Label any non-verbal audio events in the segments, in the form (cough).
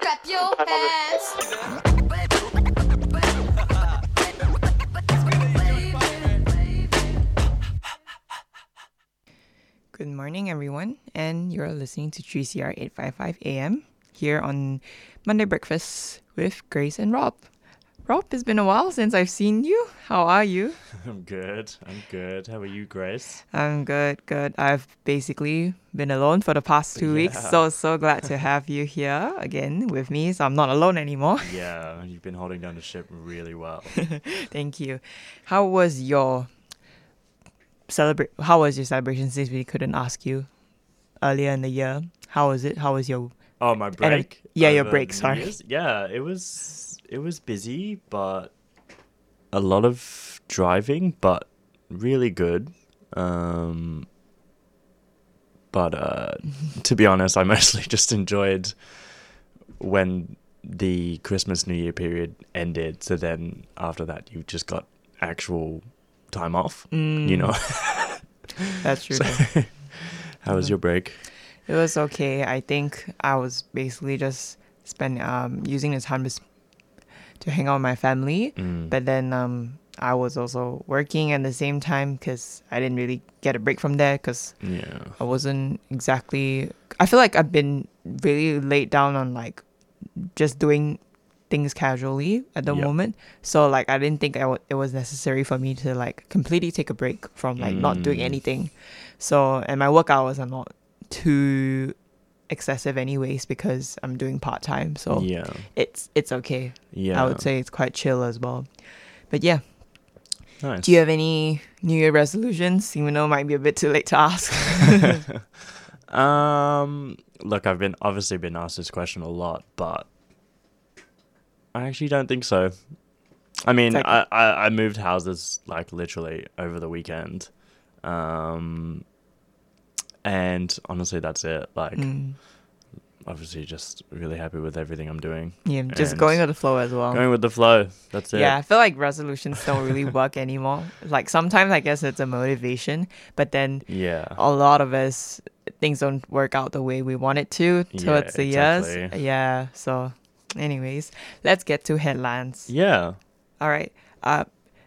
Clap your (laughs) hands. Good morning, everyone, and you're listening to 3CR 855 AM here on Monday Breakfast with Grace and Rob. Rob, it's been a while since I've seen you. How are you? (laughs) I'm good. I'm good. How are you, Grace? I'm good, good. I've basically been alone for the past two weeks, so so glad to have you here again with me. So I'm not alone anymore. (laughs) Yeah, you've been holding down the ship really well. (laughs) Thank you. How was your celebrate? How was your celebration? Since we couldn't ask you earlier in the year, how was it? How was your Oh, my break. yeah, your break, sorry. Year's? Yeah, it was it was busy, but a lot of driving, but really good. Um, but uh, (laughs) to be honest, I mostly (laughs) just enjoyed when the Christmas New Year period ended. So then after that, you've just got actual time off. You Mm, know. (laughs) That's true. So- How was your break? It was okay. I think I was basically just spend um using the time to, to hang out with my family, Mm. but then um I was also working at the same time because I didn't really get a break from there because yeah. I wasn't exactly. I feel like I've been really laid down on like just doing things casually at the Yep. moment. So like I didn't think I w- it was necessary for me to like completely take a break from like not doing Mm. anything. So and my work hours are not too excessive anyways because I'm doing part time. So yeah. it's it's okay. Yeah. I would say it's quite chill as well. But yeah, Nice. do you have any New Year resolutions? Even though it might be a bit too late to ask. (laughs) um, look, I've been obviously been asked this question a lot, but I actually don't think so. I mean, like- I, I, I moved houses like literally over the weekend. Um, and honestly, that's it. Like, Mm. obviously, just really happy with everything I'm doing. Yeah, just going with the flow as well. Going with the flow. That's it. Yeah, I feel like resolutions don't really (laughs) work anymore. Like sometimes I guess it's a motivation, but then Yeah. a lot of us things don't work out the way we want it to Yeah, towards the years. Yeah. So, anyways, let's get to headlines. Yeah. All right. Uh,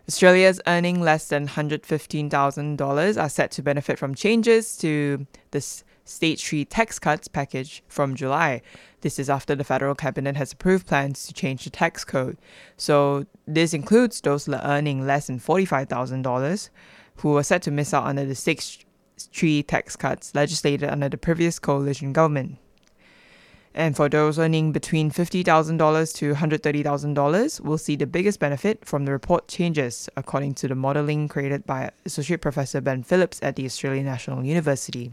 Australia's earning less than $115,000 are set to benefit from changes to the s- Stage 3 tax cuts package from July. This is after the federal cabinet has approved plans to change the tax code. So, this includes those earning less than $45,000 who are set to miss out under the Stage 3 tax cuts legislated under the previous coalition government. And for those earning between $50,000 to $130,000, will see the biggest benefit from the report changes, according to the modelling created by Associate Professor Ben Phillips at the Australian National University.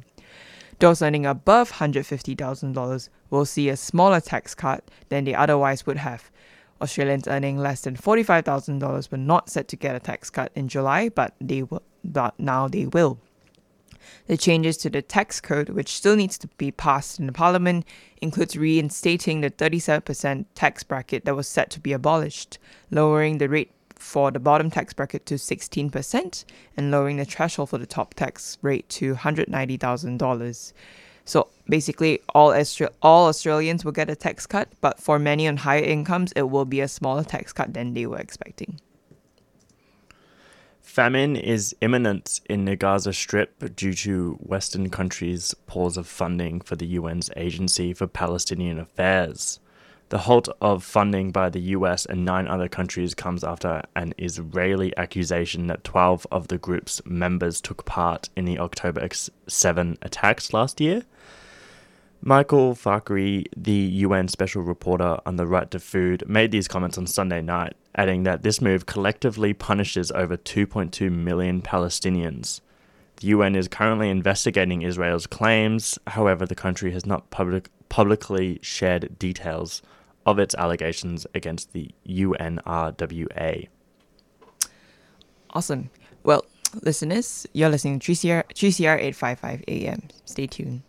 Those earning above $150,000 will see a smaller tax cut than they otherwise would have. Australians earning less than $45,000 were not set to get a tax cut in July, but they but now they will. The changes to the tax code, which still needs to be passed in the parliament, includes reinstating the 37% tax bracket that was set to be abolished, lowering the rate for the bottom tax bracket to 16%, and lowering the threshold for the top tax rate to $190,000. So basically, all, Austra- all Australians will get a tax cut, but for many on higher incomes, it will be a smaller tax cut than they were expecting. Famine is imminent in the Gaza Strip due to Western countries' pause of funding for the UN's Agency for Palestinian Affairs. The halt of funding by the US and nine other countries comes after an Israeli accusation that 12 of the group's members took part in the October 7 attacks last year. Michael Fakhri, the UN special reporter on the right to food, made these comments on Sunday night, adding that this move collectively punishes over 2.2 million Palestinians. The UN is currently investigating Israel's claims, however, the country has not public, publicly shared details of its allegations against the UNRWA. Awesome. Well, listeners, you're listening to 3CR, 3CR 855 AM. Stay tuned.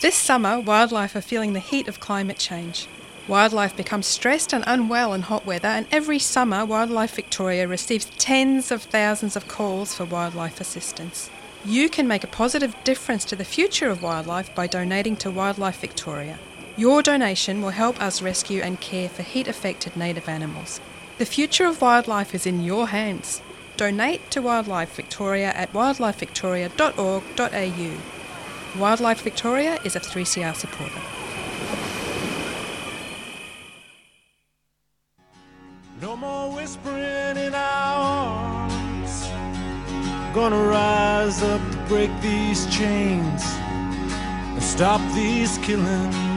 This summer, wildlife are feeling the heat of climate change. Wildlife becomes stressed and unwell in hot weather, and every summer, Wildlife Victoria receives tens of thousands of calls for wildlife assistance. You can make a positive difference to the future of wildlife by donating to Wildlife Victoria. Your donation will help us rescue and care for heat affected native animals. The future of wildlife is in your hands. Donate to Wildlife Victoria at wildlifevictoria.org.au. Wildlife Victoria is a 3CR supporter. No more whispering in our hearts. Gonna rise up to break these chains and stop these killing games.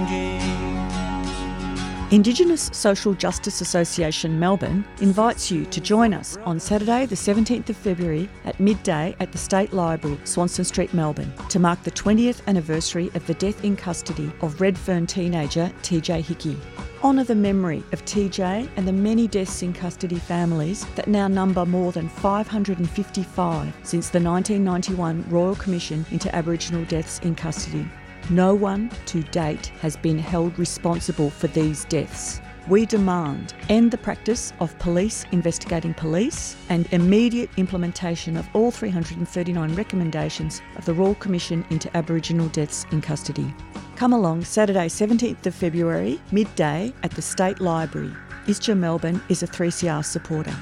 Indigenous Social Justice Association Melbourne invites you to join us on Saturday, the 17th of February at midday at the State Library, Swanston Street, Melbourne, to mark the 20th anniversary of the death in custody of Redfern teenager TJ Hickey. Honour the memory of TJ and the many deaths in custody families that now number more than 555 since the 1991 Royal Commission into Aboriginal Deaths in Custody. No one to date has been held responsible for these deaths. We demand end the practice of police investigating police and immediate implementation of all 339 recommendations of the Royal Commission into Aboriginal Deaths in Custody. Come along Saturday, 17th of February, midday at the State Library. ISJA Melbourne is a 3CR supporter.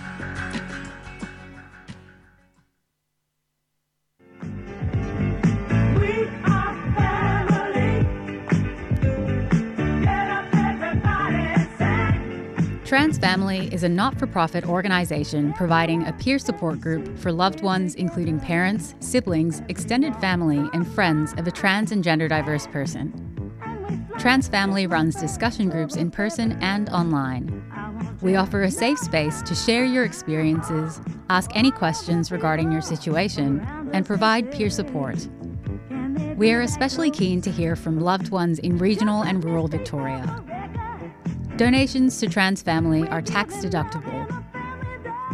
Trans Family is a not for profit organization providing a peer support group for loved ones, including parents, siblings, extended family, and friends of a trans and gender diverse person. Trans Family runs discussion groups in person and online. We offer a safe space to share your experiences, ask any questions regarding your situation, and provide peer support. We are especially keen to hear from loved ones in regional and rural Victoria. Donations to Trans Family are tax deductible.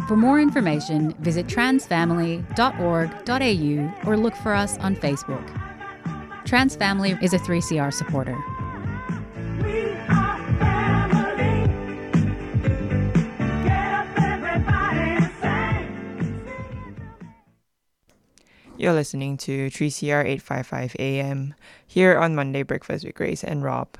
For more information, visit transfamily.org.au or look for us on Facebook. Trans Family is a 3CR supporter. You're listening to 3CR 855 AM here on Monday Breakfast with Grace and Rob.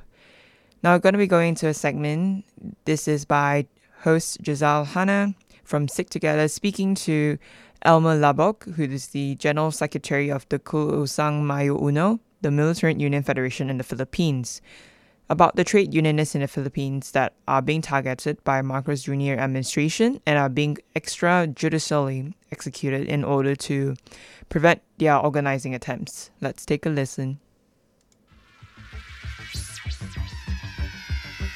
Now, we're going to be going to a segment. This is by host Jiselle Hanna from Stick Together speaking to Elmer Labog, who is the General Secretary of the Kilusang Mayo Uno, the Militant Union Federation in the Philippines, about the trade unionists in the Philippines that are being targeted by Marcos Jr. administration and are being extrajudicially executed in order to prevent their organizing attempts. Let's take a listen.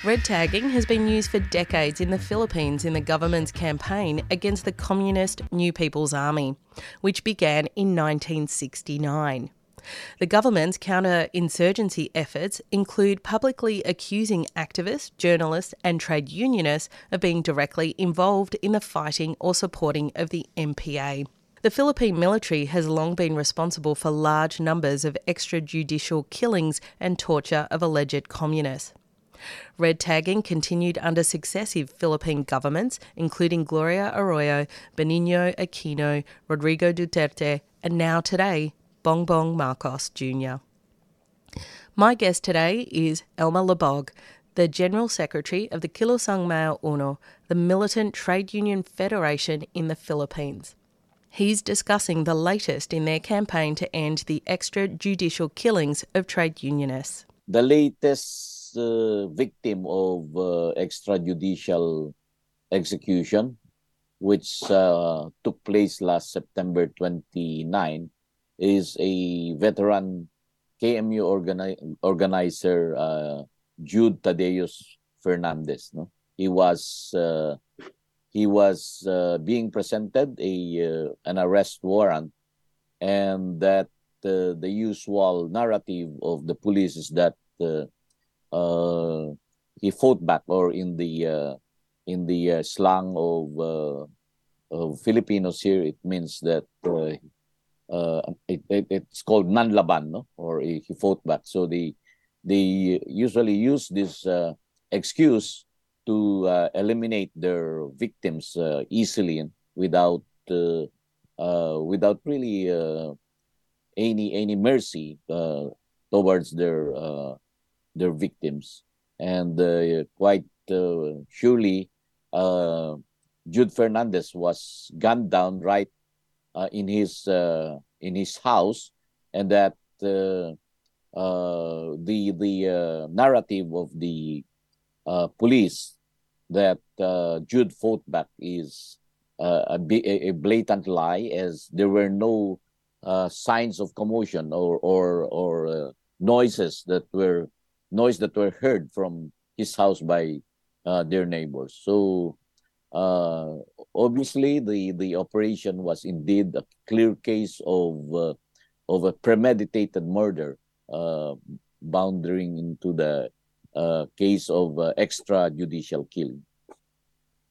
Red tagging has been used for decades in the Philippines in the government's campaign against the communist New People's Army, which began in 1969. The government's counter-insurgency efforts include publicly accusing activists, journalists, and trade unionists of being directly involved in the fighting or supporting of the NPA. The Philippine military has long been responsible for large numbers of extrajudicial killings and torture of alleged communists. Red tagging continued under successive Philippine governments, including Gloria Arroyo, Benigno Aquino, Rodrigo Duterte, and now today, Bongbong Marcos Jr. My guest today is Elmer Labog, the General Secretary of the Kilusang Mayo Uno, the militant trade union federation in the Philippines. He's discussing the latest in their campaign to end the extrajudicial killings of trade unionists. The latest uh, victim of uh, extrajudicial execution, which uh, took place last September 29, is a veteran KMU organi- organizer, uh, Jude Thaddeus Fernandez. No, he was uh, he was uh, being presented a uh, an arrest warrant, and that the usual narrative of the police is that uh, uh, he fought back, or in the uh, in the uh, slang of, uh, of Filipinos here, it means that uh, it, it, it's called nanlaban, no? or he fought back. So they they usually use this excuse to eliminate their victims easily without without really any any mercy towards their their victims. And uh, quite uh, surely uh, Jude Fernandez was gunned down right in his in his house. And that the the narrative of the police that Jude fought back is uh, a blatant lie, as there were no uh, signs of commotion or or or uh, noises that were noise that were heard from his house by uh, their neighbors. So uh, obviously, the the operation was indeed a clear case of uh, of a premeditated murder, uh, bounding into the uh, case of uh, extrajudicial killing.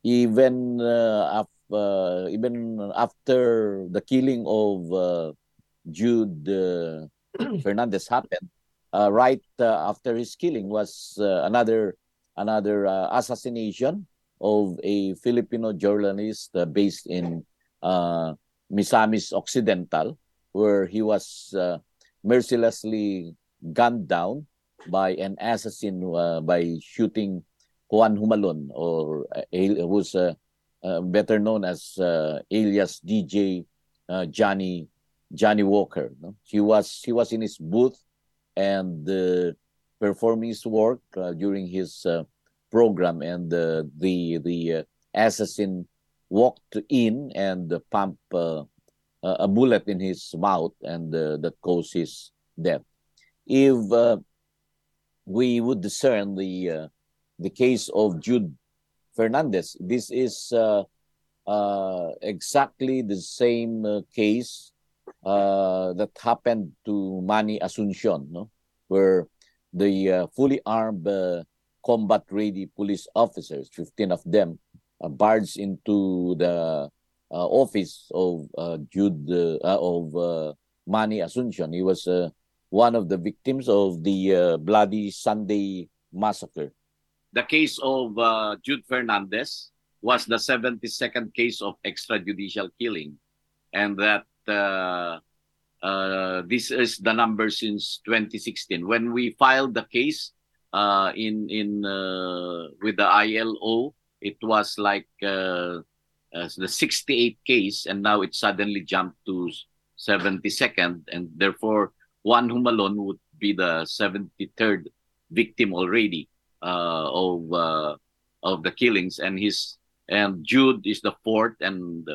Even af- even after the killing of Jude (clears throat) Fernandez happened, right uh, after his killing was uh, another another uh, assassination of a Filipino journalist uh, based in uh, Misamis Occidental, where he was uh, mercilessly gunned down by an assassin uh, by shooting Juan Jumalon, or uh, who's uh, uh, better known as uh, alias DJ uh, Johnny Johnny Walker. No? He was he was in his booth and performing his work uh, during his uh, program, and the the uh, assassin walked in and pumped uh, a bullet in his mouth, and uh, that caused his death. If uh, we would discern the the case of Jude Fernandez, this is exactly the same case uh, that happened to Manny Asuncion, no? where the uh, fully armed uh, combat ready police officers, 15 of them, uh, barged into the uh, office of uh, Jude of Manny Asuncion. He was one of the victims of the bloody Sunday massacre. The case of Jude Fernandez was the 72nd case of extrajudicial killing, and that uh, uh, this is the number since 2016. When we filed the case uh, in in uh, with the ILO, it was like uh, the 68th case, and now it suddenly jumped to 72nd, and therefore Juan Jumalon would be the 73rd victim already uh, of of the killings, and his and Jude is the fourth, and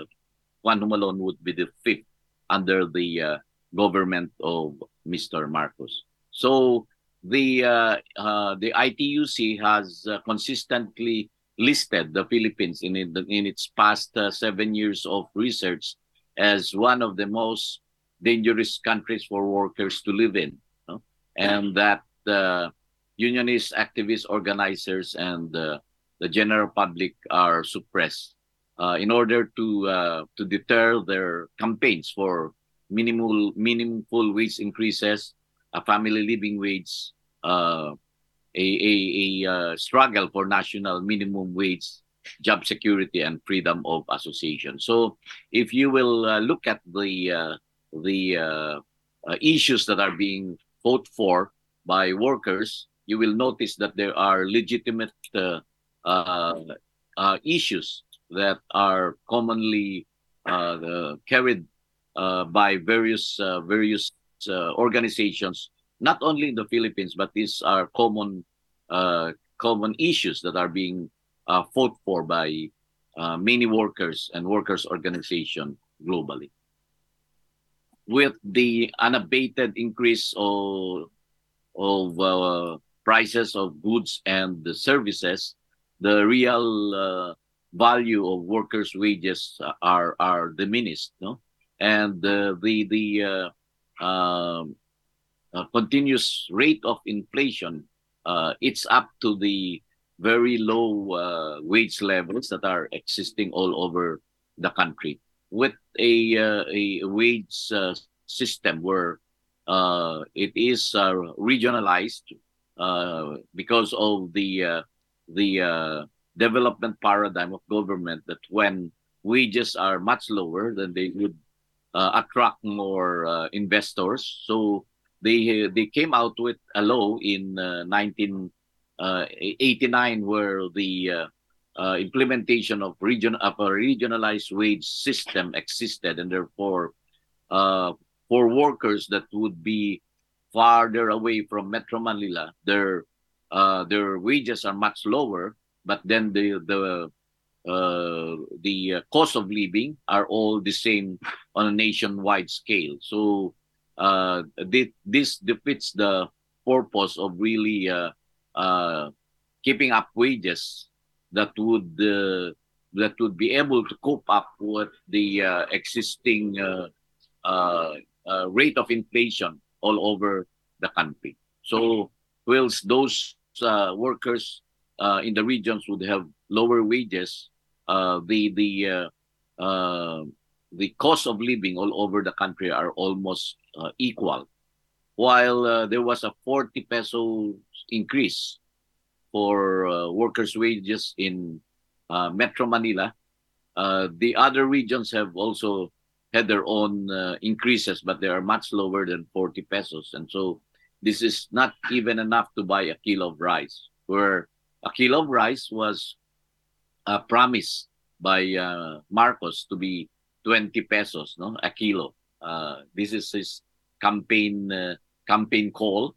Juan Jumalon would be the fifth under the uh, government of Mr. Marcos. So the uh, uh, the ITUC has uh, consistently listed the Philippines in it, in its past uh, seven years of research as one of the most dangerous countries for workers to live in, no? and that uh, unionist activists, organizers and the general public are suppressed uh, in order to uh, to deter their campaigns for minimal meaningful wage increases, a family living wage, uh, a a, a uh, struggle for national minimum wage, job security, and freedom of association. So, if you will uh, look at the uh, the issues that are being fought for by workers, you will notice that there are legitimate uh, uh, issues that are commonly uh, carried uh, by various uh, various uh, organizations, not only in the Philippines, but these are common common issues that are being fought for by many workers and workers' organization globally. With the unabated increase of of prices of goods and services, the real value of workers' wages are are diminished. No, and uh, the the uh, um, continuous rate of inflation, uh, it's up to the very low uh, wage levels that are existing all over the country. With a uh, a wage system where it is regionalized because of the the development paradigm of government that when wages are much lower, then they would uh, attract more uh, investors. So they they came out with a law in uh, 1989 where the uh, uh, implementation of region of a regionalized wage system existed, and therefore uh, for workers that would be farther away from Metro Manila, their uh, their wages are much lower, but then the the uh, the uh, cost of living are all the same on a nationwide scale. So uh, thi- this defeats the purpose of really uh, uh, keeping up wages that would uh, that would be able to cope up with the uh, existing rate of inflation all over the country. So, whilst those workers uh, in the regions would have lower wages, uh, the the uh, uh, the cost of living all over the country are almost uh, equal. While uh, there was a 40 peso increase for workers' wages in Metro Manila, the other regions have also had their own increases, but they are much lower than 40 pesos. And so this is not even enough to buy a kilo of rice, where a kilo of rice was uh, promised by uh, Marcos to be 20 pesos, no, a kilo. Uh, this is his campaign uh, campaign call,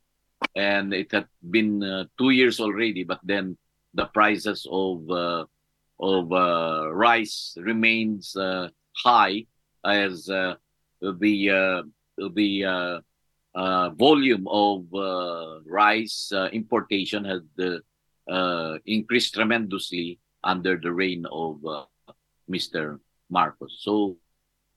and it had been uh, two years already. But then the prices of uh, of uh, rice remains high as the the volume of rice importation has uh, increased tremendously under the reign of uh, Mr. Marcos. So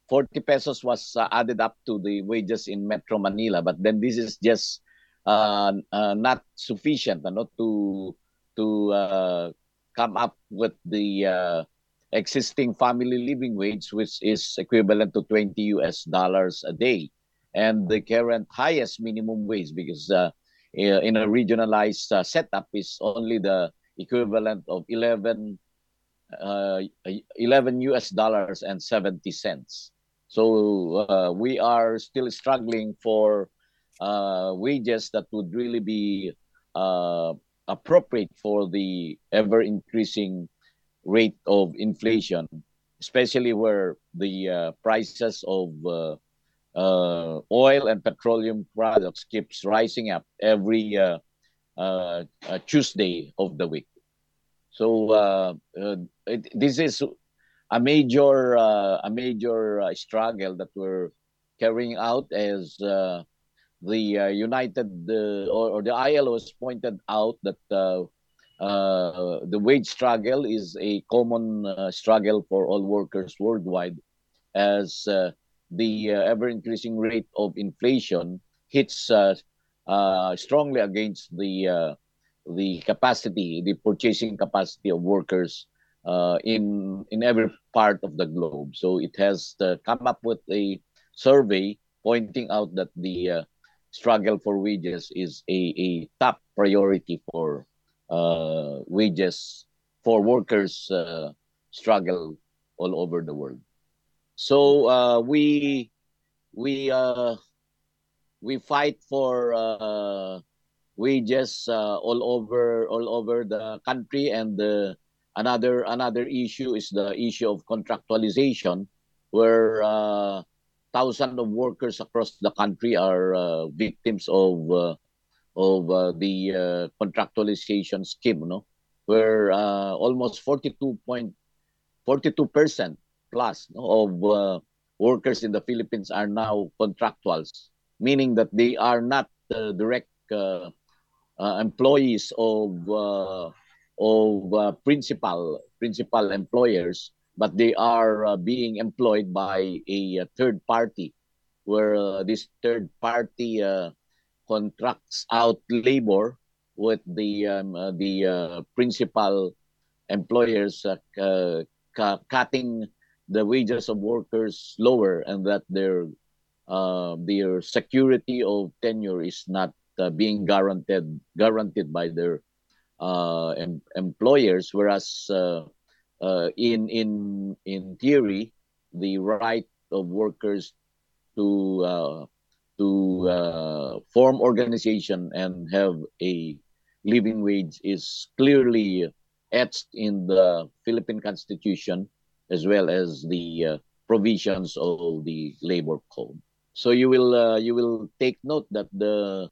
40 pesos was uh, added up to the wages in Metro Manila, but then this is just uh, uh, not sufficient ano, to to uh, come up with the uh, existing family living wage, which is equivalent to 20 US dollars a day, and the current highest minimum wage, because in a regionalized uh, setup is only the equivalent of 11 uh, 11 US dollars and 70 cents. So uh, we are still struggling for uh, wages that would really be uh, appropriate for the ever increasing rate of inflation, especially where the uh, prices of uh, oil and petroleum products keeps rising up every uh, uh, uh, Tuesday of the week. So uh, uh, it, this is a major a major struggle that we're carrying out as the United or, or the ILO has pointed out that the wage struggle is a common struggle for all workers worldwide as the uh, ever increasing rate of inflation hits uh, uh, strongly against the uh, the capacity, the purchasing capacity of workers uh, in in every part of the globe. So it has uh, come up with a survey pointing out that the struggle for wages is a, a top priority for wages for workers struggle all over the world. So uh, we we uh, we fight for uh, wages uh, all over all over the country. And the another another issue is the issue of contractualization where uh, thousands of workers across the country are uh, victims of uh, of uh, the uh, contractualization scheme no where uh, almost 42.42% plus of uh, workers in the Philippines are now contractuals meaning that they are not uh, direct uh, uh, employees of uh, of principal principal employers, but they are being employed by a, third party where this third party contracts out labor with the um, the principal employers uh, uh, cutting the wages of workers lower and that their uh, their security of tenure is not uh, being guaranteed guaranteed by their uh, em- employers. Whereas uh, uh, in in in theory the right of workers to uh, to form organization and have a living wage is clearly etched in the Philippine Constitution as well as the uh, provisions of the labor code. So you will uh, you will take note that the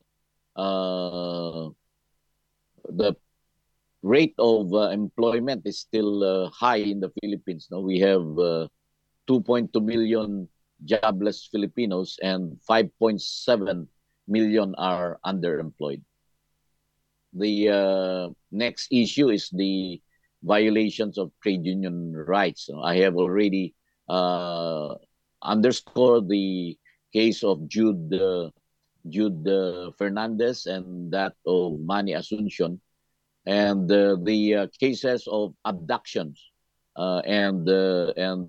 uh, the rate of uh, employment is still uh, high in the Philippines. No, we have uh, 2.2 million jobless Filipinos and 5.7 million are underemployed. The next issue is the violations of trade union rights. I have already uh, underscored the case of Jude uh, Jude uh, Fernandez and that of Manny Asuncion, and uh, the uh, cases of abductions uh, and and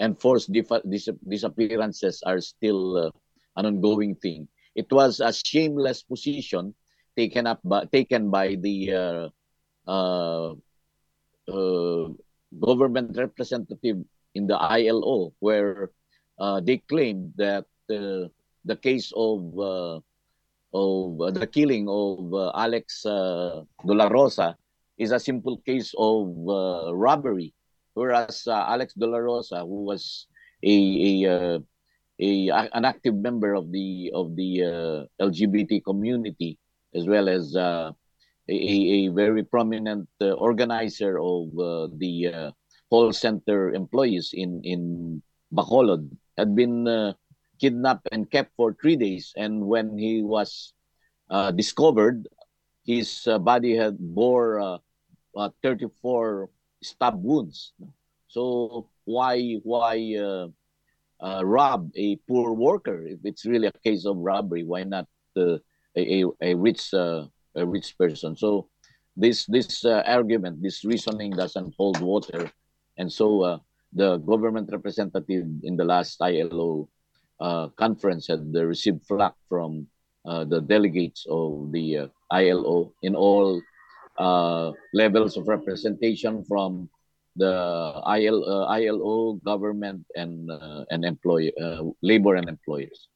enforced dif- dis- disappearances are still an ongoing thing. It was a shameless position taken up by, taken by the uh, uh, government representative in the ILO, where uh, they claimed that uh, the case of uh, of uh, the killing of uh, Alex uh, Dolorosa is a simple case of robbery, whereas Alex Dolorosa, who was a a, a an active member of the of the LGBT community, as well as a, a very prominent uh, organizer of uh, the uh, call center employees in in Bacolod, had been uh, kidnapped and kept for three days. And when he was uh, discovered, his uh, body had bore uh, uh, 34 stab wounds. So why why uh, uh, rob a poor worker if it's really a case of robbery? Why not uh, a, a rich uh, a rich person? So this this uh, argument, this reasoning doesn't hold water, and so uh, the government representative in the last ILO uh, conference had uh, received flack from uh, the delegates of the uh, ILO in all levels of representation from the IL, ILO, government, and and employ uh, labor and employers.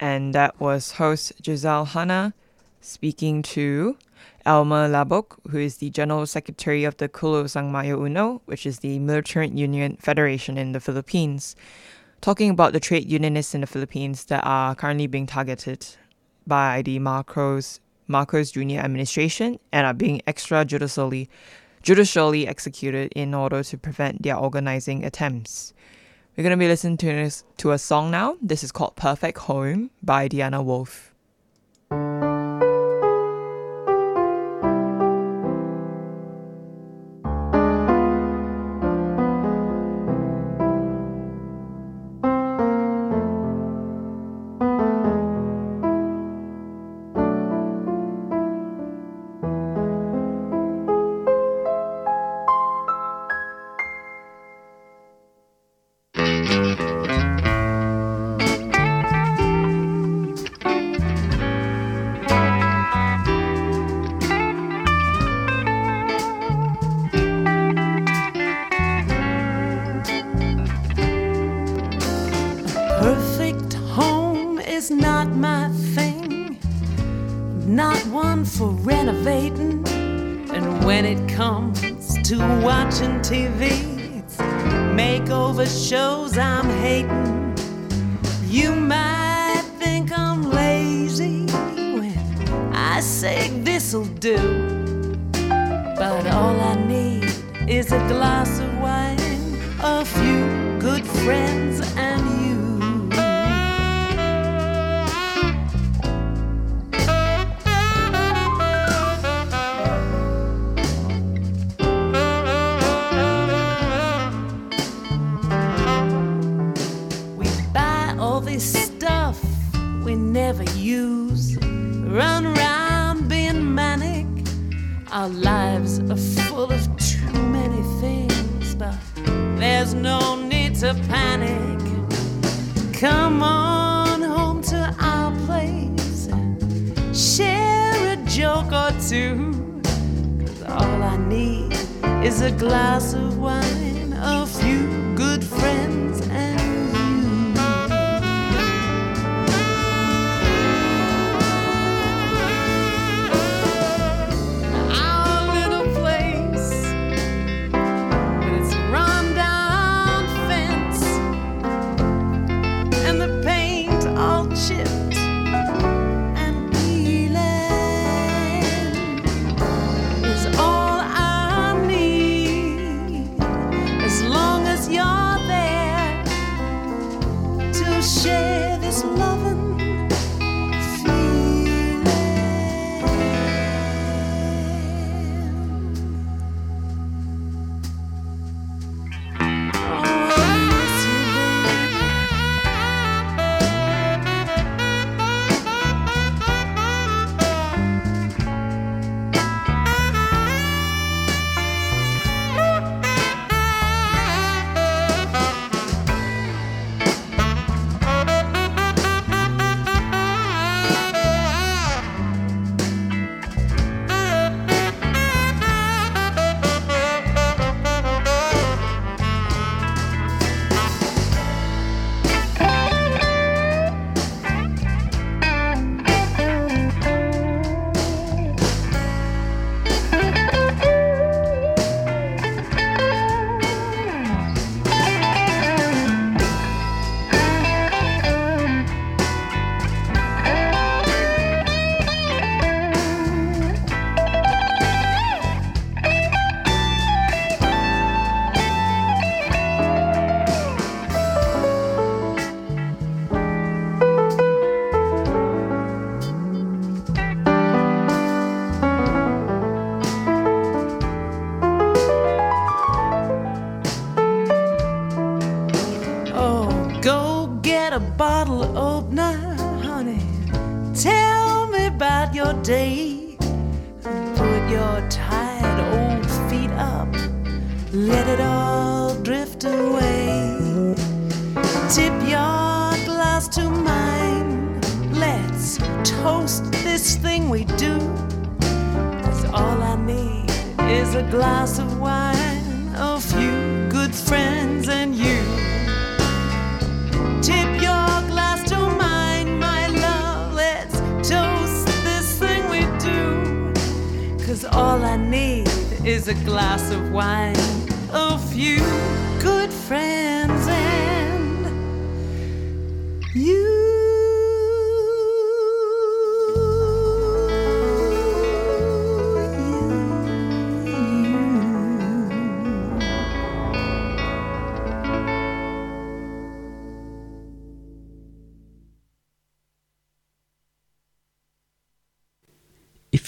And that was host Jiselle Hanna speaking to Elmer Labog, who is the General Secretary of the Kilusang Mayo Uno, which is the Militant Union Federation in the Philippines, talking about the trade unionists in the Philippines that are currently being targeted by the Marcos Marcos Jr. administration and are being extrajudicially judicially executed in order to prevent their organizing attempts. We're going to be listening to, to a song now. This is called Perfect Home by Diana Wolf. Two. Cause all I need is a glass of wine, Cause all I need is a glass of wine, a few good friends, and you.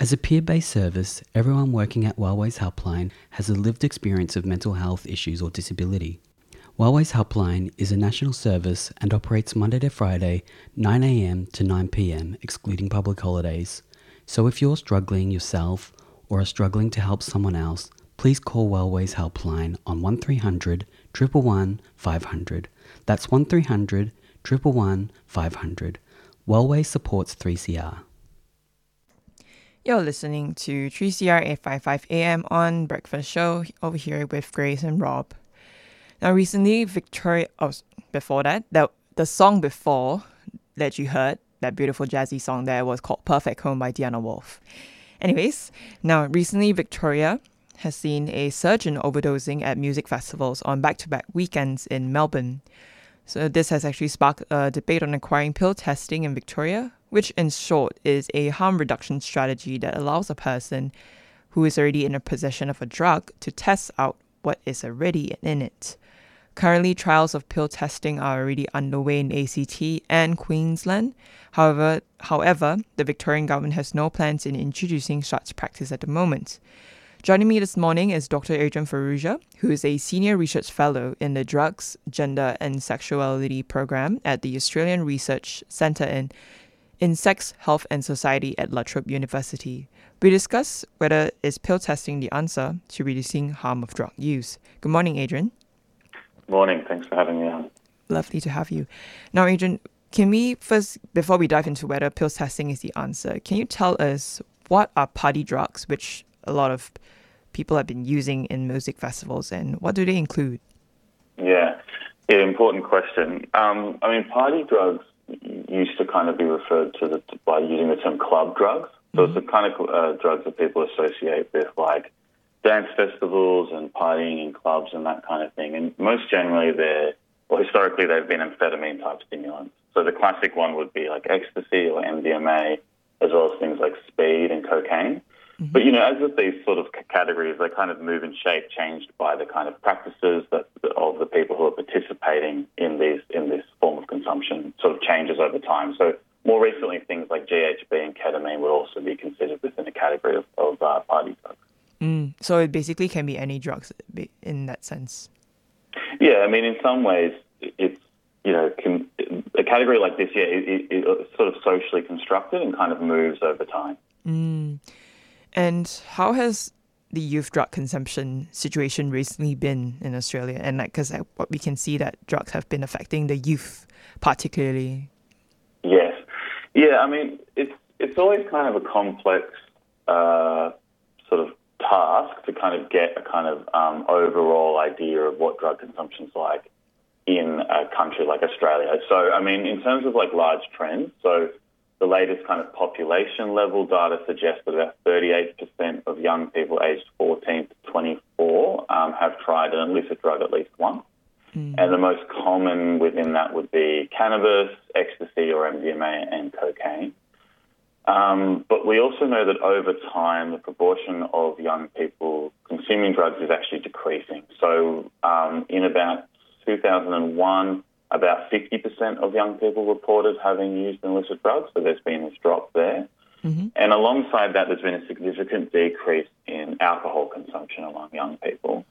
As a peer based service, everyone working at Wellways Helpline has a lived experience of mental health issues or disability. Wellways Helpline is a national service and operates Monday to Friday, 9am to 9pm, excluding public holidays. So if you're struggling yourself or are struggling to help someone else, please call Wellways Helpline on 1300 111 500. That's 1300 111 500. Wellways supports 3CR. You're listening to 3CR 855 AM on Breakfast Show over here with Grace and Rob. Now, recently, Victoria, oh, before that, the, the song before that you heard, that beautiful jazzy song there was called Perfect Home by Diana Wolf. Anyways, now, recently, Victoria has seen a surge in overdosing at music festivals on back to back weekends in Melbourne. So this has actually sparked a debate on acquiring pill testing in Victoria, which in short is a harm reduction strategy that allows a person who is already in possession of a drug to test out what is already in it. Currently, trials of pill testing are already underway in ACT and Queensland. However, however, the Victorian government has no plans in introducing such practice at the moment. Joining me this morning is Dr. Adrian Farrugia, who is a senior research fellow in the Drugs, Gender and Sexuality program at the Australian Research Centre in, in Sex, Health and Society at La Trobe University. We discuss whether is pill testing the answer to reducing harm of drug use. Good morning, Adrian. Morning. Thanks for having me on. Lovely to have you. Now, Adrian, can we first, before we dive into whether pill testing is the answer, can you tell us what are party drugs, which a lot of people have been using in music festivals, and what do they include? Yeah, yeah, important question. Um, I mean, party drugs used to kind of be referred to the, by using the term club drugs. So it's the kind of uh, drugs that people associate with like dance festivals and partying in clubs and that kind of thing. And most generally, they're, well, historically, they've been amphetamine type stimulants. So the classic one would be like ecstasy or MDMA, as well as things like speed and cocaine. But you know, as with these sort of categories, they kind of move in shape, changed by the kind of practices that of the people who are participating in these in this form of consumption. Sort of changes over time. So more recently, things like GHB and ketamine would also be considered within a category of, of uh, party drugs. Mm, so it basically can be any drugs in that sense. Yeah, I mean, in some ways, it's you know, can, a category like this, yeah, it, it, it's sort of socially constructed and kind of moves over time. Mm. And how has the youth drug consumption situation recently been in Australia? And like, because what we can see that drugs have been affecting the youth particularly. Yes, yeah. I mean, it's it's always kind of a complex uh, sort of task to kind of get a kind of um, overall idea of what drug consumption's like in a country like Australia. So, I mean, in terms of like large trends, so the latest kind of population level data suggests that about 38% of young people aged 14 to 24 um, have tried an illicit drug at least once. And the most common within that would be cannabis, ecstasy, or MDMA and cocaine. Um, but we also know that over time, the proportion of young people consuming drugs is actually decreasing. So, um, in about 2001, about 50% of young people reported having used illicit drugs, so there's been this drop there. And alongside that, there's been a significant decrease in alcohol consumption among young people.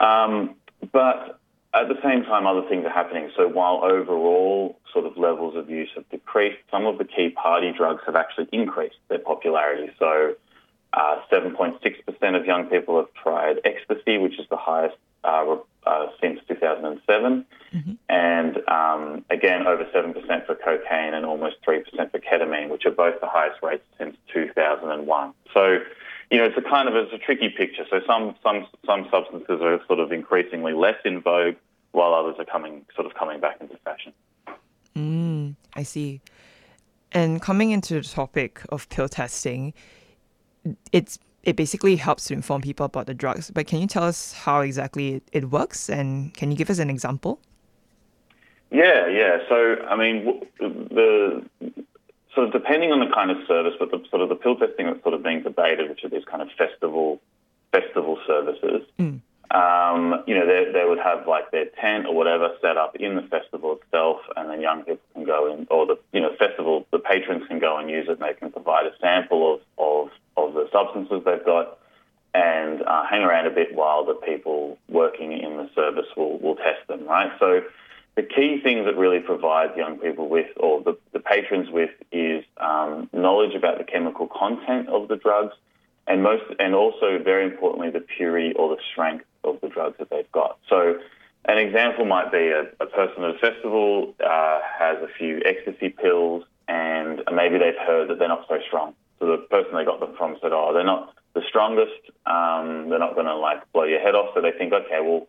Um, but at the same time, other things are happening. So while overall sort of levels of use have decreased, some of the key party drugs have actually increased their popularity. So uh, 7.6% of young people have tried ecstasy, which is the highest uh, uh, since 2007. And um, again, over 7% for cocaine and almost 3% for ketamine, which are both the highest rates since 2001. So, you know, it's a kind of it's a tricky picture. So some some some substances are sort of increasingly less in vogue, while others are coming sort of coming back into fashion. Mm, I see. And coming into the topic of pill testing, it's it basically helps to inform people about the drugs. But can you tell us how exactly it, works, and can you give us an example? Yeah, yeah. So, I mean, the sort of depending on the kind of service, but the sort of the pill testing that's sort of being debated, which are these kind of festival festival services. Um, you know, they, they would have like their tent or whatever set up in the festival itself, and then young people can go in, or the you know festival, the patrons can go and use it, and they can provide a sample of of, of the substances they've got, and uh, hang around a bit while the people working in the service will will test them, right? So the key things that really provides young people with, or the, the patrons with, is um, knowledge about the chemical content of the drugs, and most, and also very importantly, the purity or the strength of the drugs that they've got. So, an example might be a, a person at a festival uh, has a few ecstasy pills, and maybe they've heard that they're not so strong. So the person they got them from said, "Oh, they're not the strongest. Um, they're not going to like blow your head off." So they think, "Okay, well."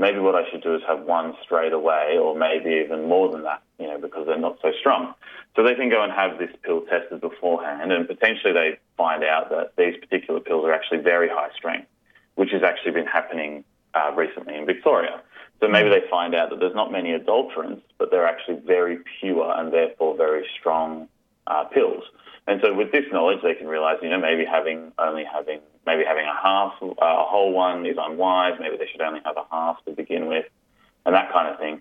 maybe what I should do is have one straight away, or maybe even more than that, you know, because they're not so strong. So they can go and have this pill tested beforehand, and potentially they find out that these particular pills are actually very high strength, which has actually been happening uh, recently in Victoria. So maybe they find out that there's not many adulterants, but they're actually very pure and therefore very strong uh, pills. And so with this knowledge, they can realize, you know, maybe having only having maybe having a half, uh, a whole one is unwise. Maybe they should only have a half to begin with, and that kind of thing.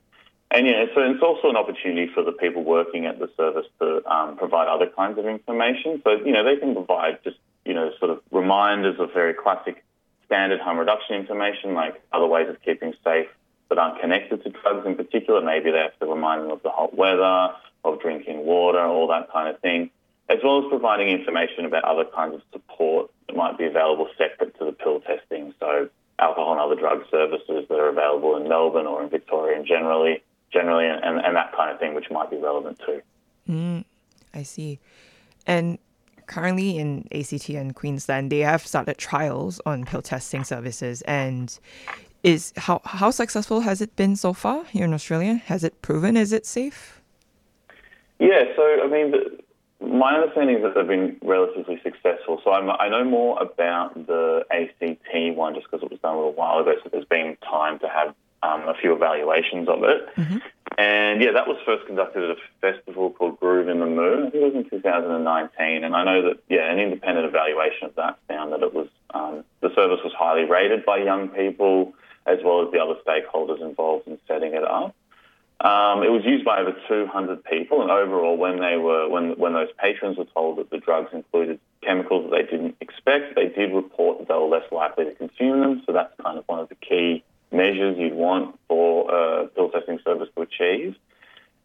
And yeah, you know, so it's also an opportunity for the people working at the service to um, provide other kinds of information. So you know, they can provide just you know sort of reminders of very classic standard harm reduction information, like other ways of keeping safe that aren't connected to drugs in particular. Maybe they have to remind them of the hot weather, of drinking water, all that kind of thing, as well as providing information about other kinds of support that might be available separate to the pill testing. So alcohol and other drug services that are available in Melbourne or in Victoria and generally, generally, and, and that kind of thing, which might be relevant too. Mm, I see. And currently in ACT and Queensland, they have started trials on pill testing services. And is how how successful has it been so far here in Australia? Has it proven? Is it safe? Yeah. So I mean. The, my understanding is that they've been relatively successful. So I'm, i know more about the ACT one just because it was done a little while ago. So there's been time to have um, a few evaluations of it. Mm-hmm. And yeah, that was first conducted at a festival called Groovin the Moo. I think it was in 2019. And I know that, yeah, an independent evaluation of that found that it was, um, the service was highly rated by young people as well as the other stakeholders involved in setting it up. Um, it was used by over 200 people, and overall, when they were when when those patrons were told that the drugs included chemicals that they didn't expect, they did report that they were less likely to consume them. So that's kind of one of the key measures you'd want for a pill testing service to achieve.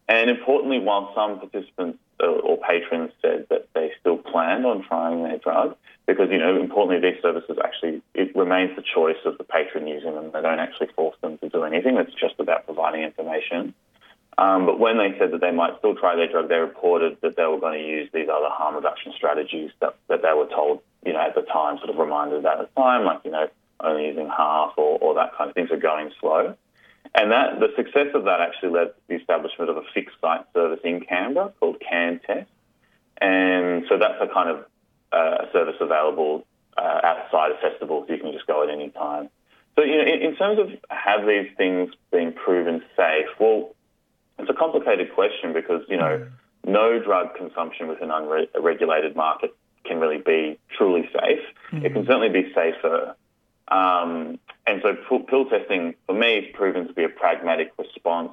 And importantly, while some participants uh, or patrons said that they still planned on trying their drug, because you know, importantly, these services actually it remains the choice of the patron using them. They don't actually force them to do anything. It's just about providing information. Um, but when they said that they might still try their drug, they reported that they were going to use these other harm reduction strategies that, that they were told, you know, at the time, sort of reminded at the time, like, you know, only using half or, or that kind of thing, so going slow. And that the success of that actually led to the establishment of a fixed site service in Canberra called CanTest. And so that's a kind of uh, a service available uh, outside of festivals. You can just go at any time. So, you know, in, in terms of have these things been proven safe, well, it's a complicated question because, you know, no drug consumption within an unregulated market can really be truly safe. Mm-hmm. It can certainly be safer. Um, and so pill testing, for me, has proven to be a pragmatic response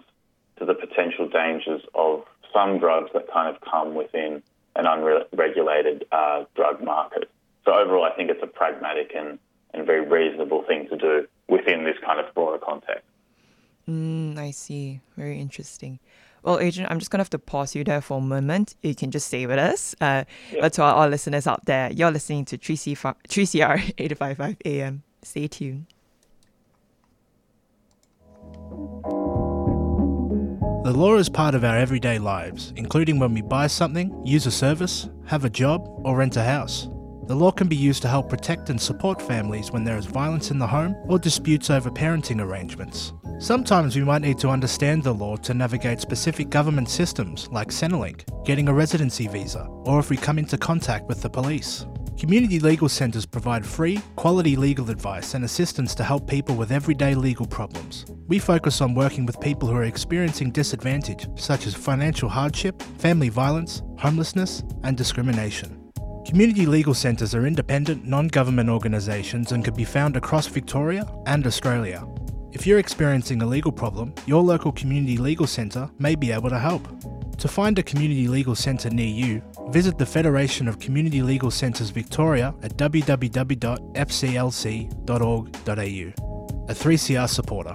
to the potential dangers of some drugs that kind of come within an unregulated uh, drug market. So overall, I think it's a pragmatic and, and very reasonable thing to do within this kind of broader context. Mm, I see. Very interesting. Well, Adrian, I'm just going to have to pause you there for a moment. You can just stay with us. Uh, But to our, our, listeners out there, you're listening to 3C, 3CR (laughs) 855 AM. Stay tuned. The law is part of our everyday lives, including when we buy something, use a service, have a job, or rent a house. The law can be used to help protect and support families when there is violence in the home or disputes over parenting arrangements. Sometimes we might need to understand the law to navigate specific government systems like Centrelink, getting a residency visa, or if we come into contact with the police. Community legal centres provide free, quality legal advice and assistance to help people with everyday legal problems. We focus on working with people who are experiencing disadvantage, such as financial hardship, family violence, homelessness, and discrimination. Community legal centres are independent, non government organisations and can be found across Victoria and Australia. If you're experiencing a legal problem, your local community legal centre may be able to help. To find a community legal centre near you, visit the Federation of Community Legal Centres Victoria at www.fclc.org.au. A 3CR supporter.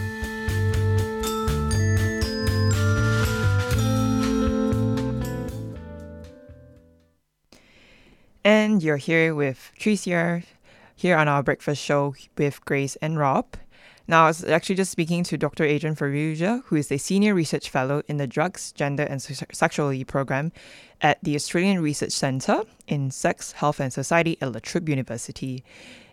And you're here with 3CR here on our breakfast show with Grace and Rob. Now, I was actually just speaking to Dr. Adrian Farrugia, who is a senior research fellow in the Drugs, Gender and Se- Sexuality program at the Australian Research Centre in Sex, Health and Society at La Trobe University.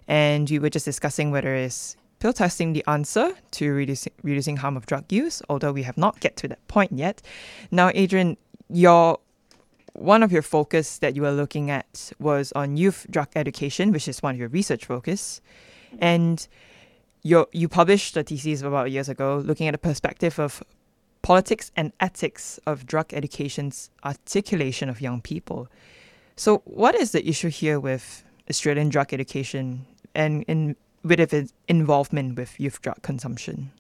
And we were just discussing whether is pill testing the answer to reducing, reducing harm of drug use, although we have not get to that point yet. Now, Adrian, your one of your focus that you were looking at was on youth drug education, which is one of your research focus. Mm-hmm. And you you published a thesis about years ago looking at the perspective of politics and ethics of drug education's articulation of young people. So, what is the issue here with Australian drug education and in with its involvement with youth drug consumption?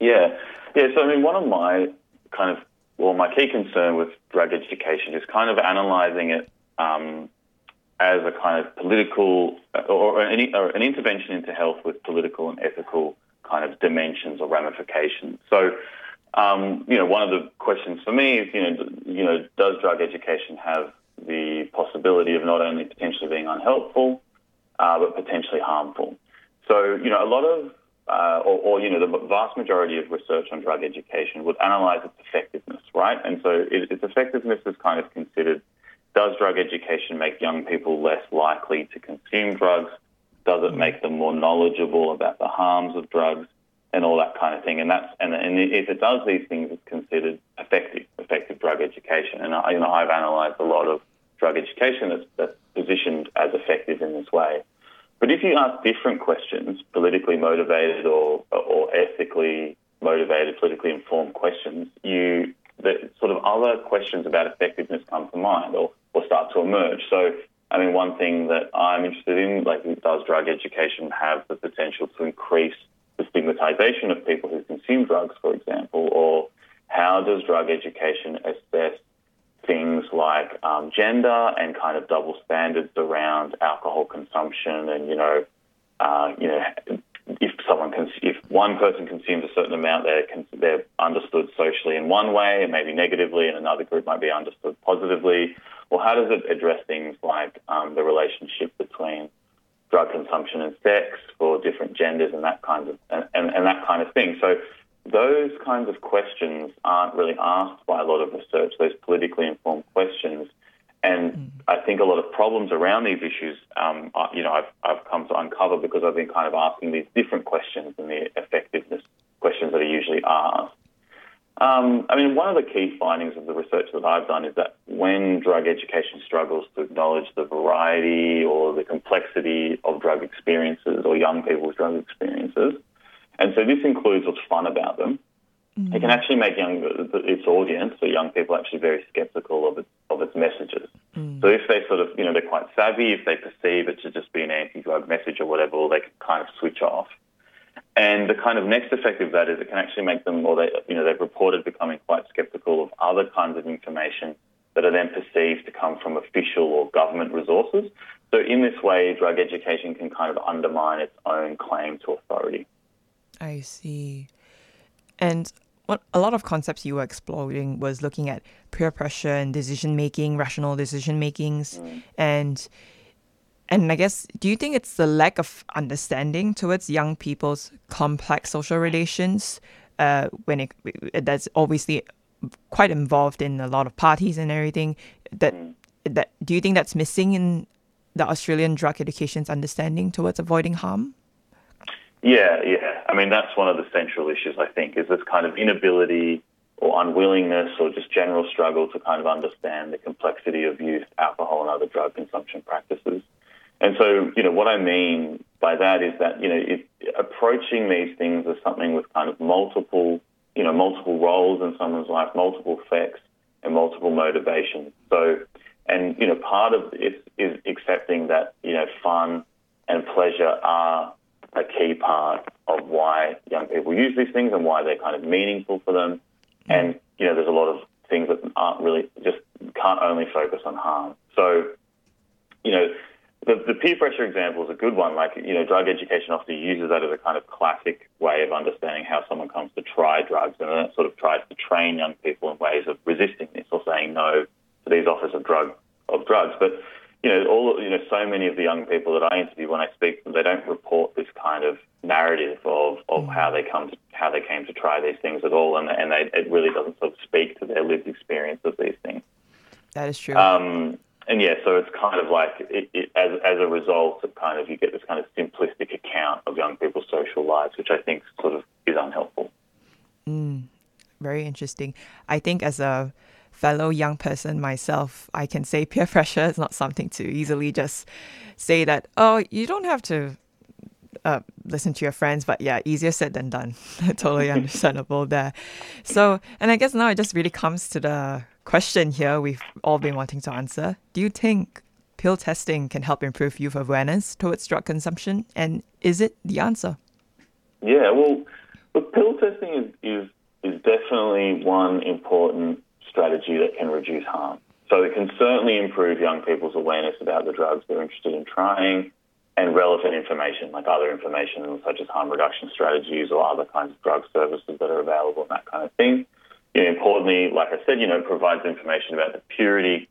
Yeah, yeah. So I mean, one of my kind of well, my key concern with drug education is kind of analysing it um, as a kind of political or, an, or an intervention into health with political and ethical kind of dimensions or ramifications. So, um, you know, one of the questions for me is, you know, you know, does drug education have the possibility of not only potentially being unhelpful, uh, but potentially harmful? So, you know, a lot of, uh, or, or, you know, the vast majority of research on drug education would analyse its effectiveness, right? And so it, its effectiveness is kind of considered does drug education make young people less likely to consume drugs? Does it make them more knowledgeable about the harms of drugs and all that kind of thing? And that's and, and if it does these things, it's considered effective, effective drug education. And I, you know, I've analysed a lot of drug education that's, that's positioned as effective in this way. But if you ask different questions, politically motivated or or ethically motivated, politically informed questions, you the sort of other questions about effectiveness come to mind, or or start to emerge. So, I mean, one thing that I'm interested in, like, does drug education have the potential to increase the stigmatization of people who consume drugs, for example, or how does drug education assess things like um, gender and kind of double standards around alcohol consumption and you know, uh, you know, if someone cons- if one person consumes a certain amount, they're they're understood socially in one way, and maybe negatively, and another group might be understood positively. Well, how does it address things like um, the relationship between drug consumption and sex for different genders and that kind of and, and, and that kind of thing? So those kinds of questions aren't really asked by a lot of research. Those politically informed questions. And mm. I think a lot of problems around these issues, um, are, you know, I've, I've come to uncover because I've been kind of asking these different questions than the effectiveness questions that are usually asked. Um, I mean, one of the key findings of the research that I've done is that when drug education struggles to acknowledge the variety or the complexity of drug experiences or young people's drug experiences, and so this includes what's fun about them, mm-hmm. it can actually make young its audience, so young people, actually very skeptical of its of its messages. Mm. So if they sort of, you know, they're quite savvy, if they perceive it to just be an anti-drug message or whatever, they can kind of switch off. And the kind of next effect of that is it can actually make them, or they, you know, they've reported becoming quite skeptical of other kinds of information that are then perceived to come from official or government resources. So in this way, drug education can kind of undermine its own claim to authority. I see. And what a lot of concepts you were exploring was looking at peer pressure and decision making, rational decision makings, mm. and and I guess, do you think it's the lack of understanding towards young people's complex social relations uh, when it that's obviously quite involved in a lot of parties and everything? That that do you think that's missing in the Australian drug education's understanding towards avoiding harm? Yeah, yeah. I mean, that's one of the central issues. I think is this kind of inability or unwillingness or just general struggle to kind of understand the complexity of youth alcohol and other drug consumption practices. And so, you know, what I mean by that is that, you know, approaching these things as something with kind of multiple, you know, multiple roles in someone's life, multiple effects and multiple motivations. So, and, you know, part of is accepting that, you know, fun and pleasure are a key part of why young people use these things and why they're kind of meaningful for them. And, you know, there's a lot of things that aren't really, just can't only focus on harm. So, you know, the, the peer pressure example is a good one. Like, you know, drug education often uses that as a kind of classic way of understanding how someone comes to try drugs, and then it sort of tries to train young people in ways of resisting this or saying no to these offers of drug of drugs. But you know, all you know, so many of the young people that I interview when I speak to them, they don't report this kind of narrative of, of how they come to, how they came to try these things at all, and and they, it really doesn't sort of speak to their lived experience of these things. That is true. Um, and yeah, so it's kind of like it, it, as as a result of kind of you get this kind of simplistic account of young people's social lives, which I think sort of is unhelpful. Mm, very interesting. I think as a fellow young person myself, I can say (laughs) peer pressure is not something to easily just say that, oh, you don't have to uh, listen to your friends, but yeah, easier said than done. (laughs) totally (laughs) understandable there. So, and I guess now it just really comes to the question here we've all been wanting to answer. Do you think pill testing can help improve youth awareness towards drug consumption? And is it the answer? Yeah, well, look, pill testing is, is, is definitely one important strategy that can reduce harm. So it can certainly improve young people's awareness about the drugs they're interested in trying and relevant information, like other information such as harm reduction strategies or other kinds of drug services that are available and that kind of thing. You know, importantly, like I said, you know, provides information about the purity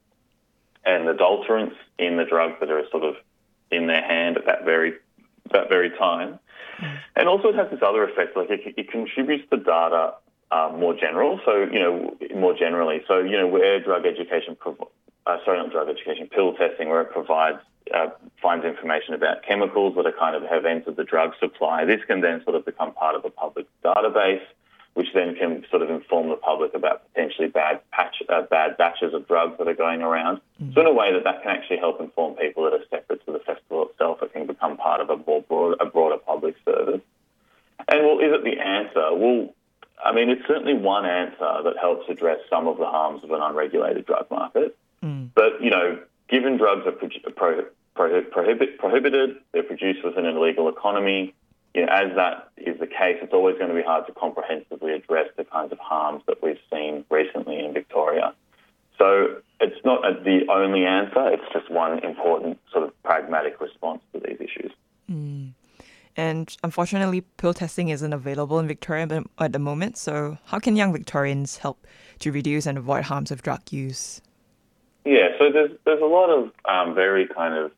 and adulterants in the drugs that are sort of in their hand at that very that very time. Mm. And also, it has this other effect, like it, it contributes to data um, more general. So, you know, more generally. So, you know, where drug education, prov- uh, sorry, not drug education, pill testing, where it provides, uh, finds information about chemicals that are kind of have entered the drug supply. This can then sort of become part of a public database, which then can sort of inform the public about potentially bad patch, uh, bad batches of drugs that are going around. So, in a way that that can actually help inform people that are separate to the festival itself. It can become part of a more broad, a broader public service. And well, is it the answer? Well, I mean, it's certainly one answer that helps address some of the harms of an unregulated drug market. But, you know, given drugs are pro- pro- prohibit- prohibited, they're produced within an illegal economy, you know, as that is the case, it's always going to be hard to comprehensively address the kinds of harms that we've seen recently in Victoria. So it's not a, the only answer, it's just one important sort of pragmatic response to these issues. Mm. And unfortunately, pill testing isn't available in Victoria at- the moment. So, how can young Victorians help to reduce and avoid harms of drug use? Yeah, so there's there's a lot of um, very kind of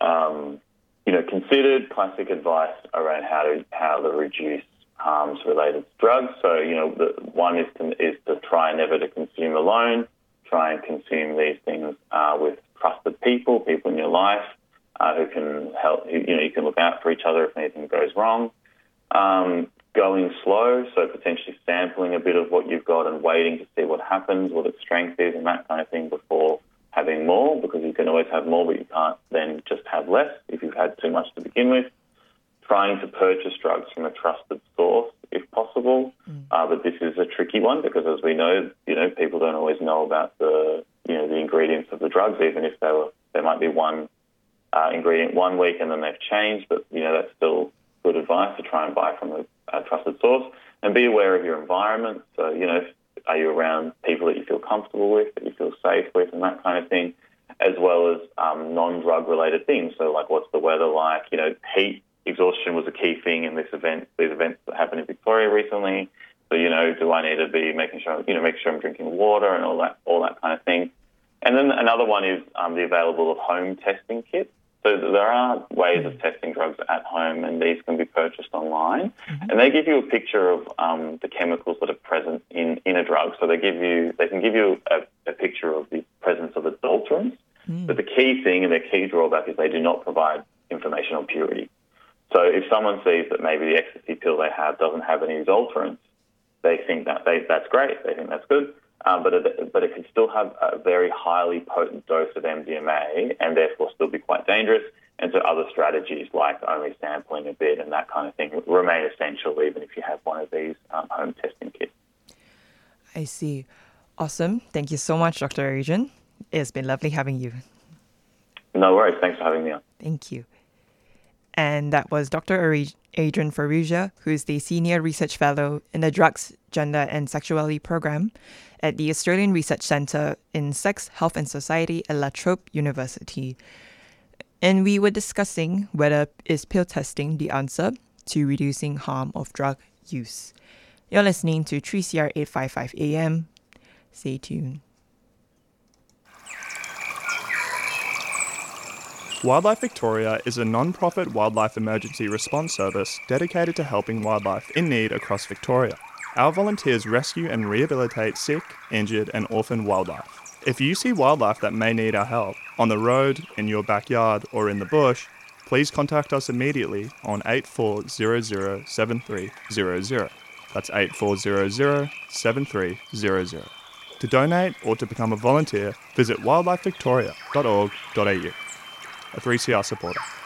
um, you know considered classic advice around how to how to reduce harms related to drugs. So you know the one is to is to try never to consume alone. Try and consume these things uh, with trusted people, people in your life uh, who can help. who, You know you can look out for each other if anything goes wrong. Um, going slow, so potentially sampling a bit of what you've got and waiting to see what happens, what its strength is, and that kind of thing before having more, because you can always have more, but you can't then just have less if you've had too much to begin with. Trying to purchase drugs from a trusted source if possible, uh, but this is a tricky one because, as we know, you know people don't always know about the you know the ingredients of the drugs, even if they were there might be one uh, ingredient one week and then they've changed, but you know that's still good advice to try and buy from a, a trusted source and be aware of your environment. So, you know, are you around people that you feel comfortable with, that you feel safe with, and that kind of thing, as well as um, non-drug related things. So, like, what's the weather like? You know, heat exhaustion was a key thing in this event. These events that happened in Victoria recently. So, you know, do I need to be making sure, you know, make sure I'm drinking water and all that, all that kind of thing. And then another one is um, the available of home testing kits. So there are ways of testing drugs at home, and these can be purchased online. And they give you a picture of um, the chemicals that are present in, in a drug. So they give you, they can give you a, a picture of the presence of adulterants. But the key thing and the key drawback is they do not provide information on purity. So if someone sees that maybe the ecstasy pill they have doesn't have any adulterants, they think that they, that's great. They think that's good. Um, but it, but it can still have a very highly potent dose of MDMA and therefore still be quite dangerous. And so other strategies like only sampling a bit and that kind of thing remain essential even if you have one of these um, home testing kits. I see. Awesome. Thank you so much, Dr. Adrian. It's been lovely having you. No worries. Thanks for having me on. Thank you. And that was Dr. Adrian Farrugia, who's the Senior Research Fellow in the Drugs, Gender and Sexuality Program at the Australian Research Centre in Sex, Health and Society at La Trobe University. And we were discussing whether is pill testing the answer to reducing harm of drug use. You're listening to 3CR 855 AM. Stay tuned. Wildlife Victoria is a non profit wildlife emergency response service dedicated to helping wildlife in need across Victoria. Our volunteers rescue and rehabilitate sick, injured, and orphaned wildlife. If you see wildlife that may need our help on the road, in your backyard, or in the bush, please contact us immediately on 84007300. That's 84007300. To donate or to become a volunteer, visit wildlifevictoria.org.au. A 3CR supporter.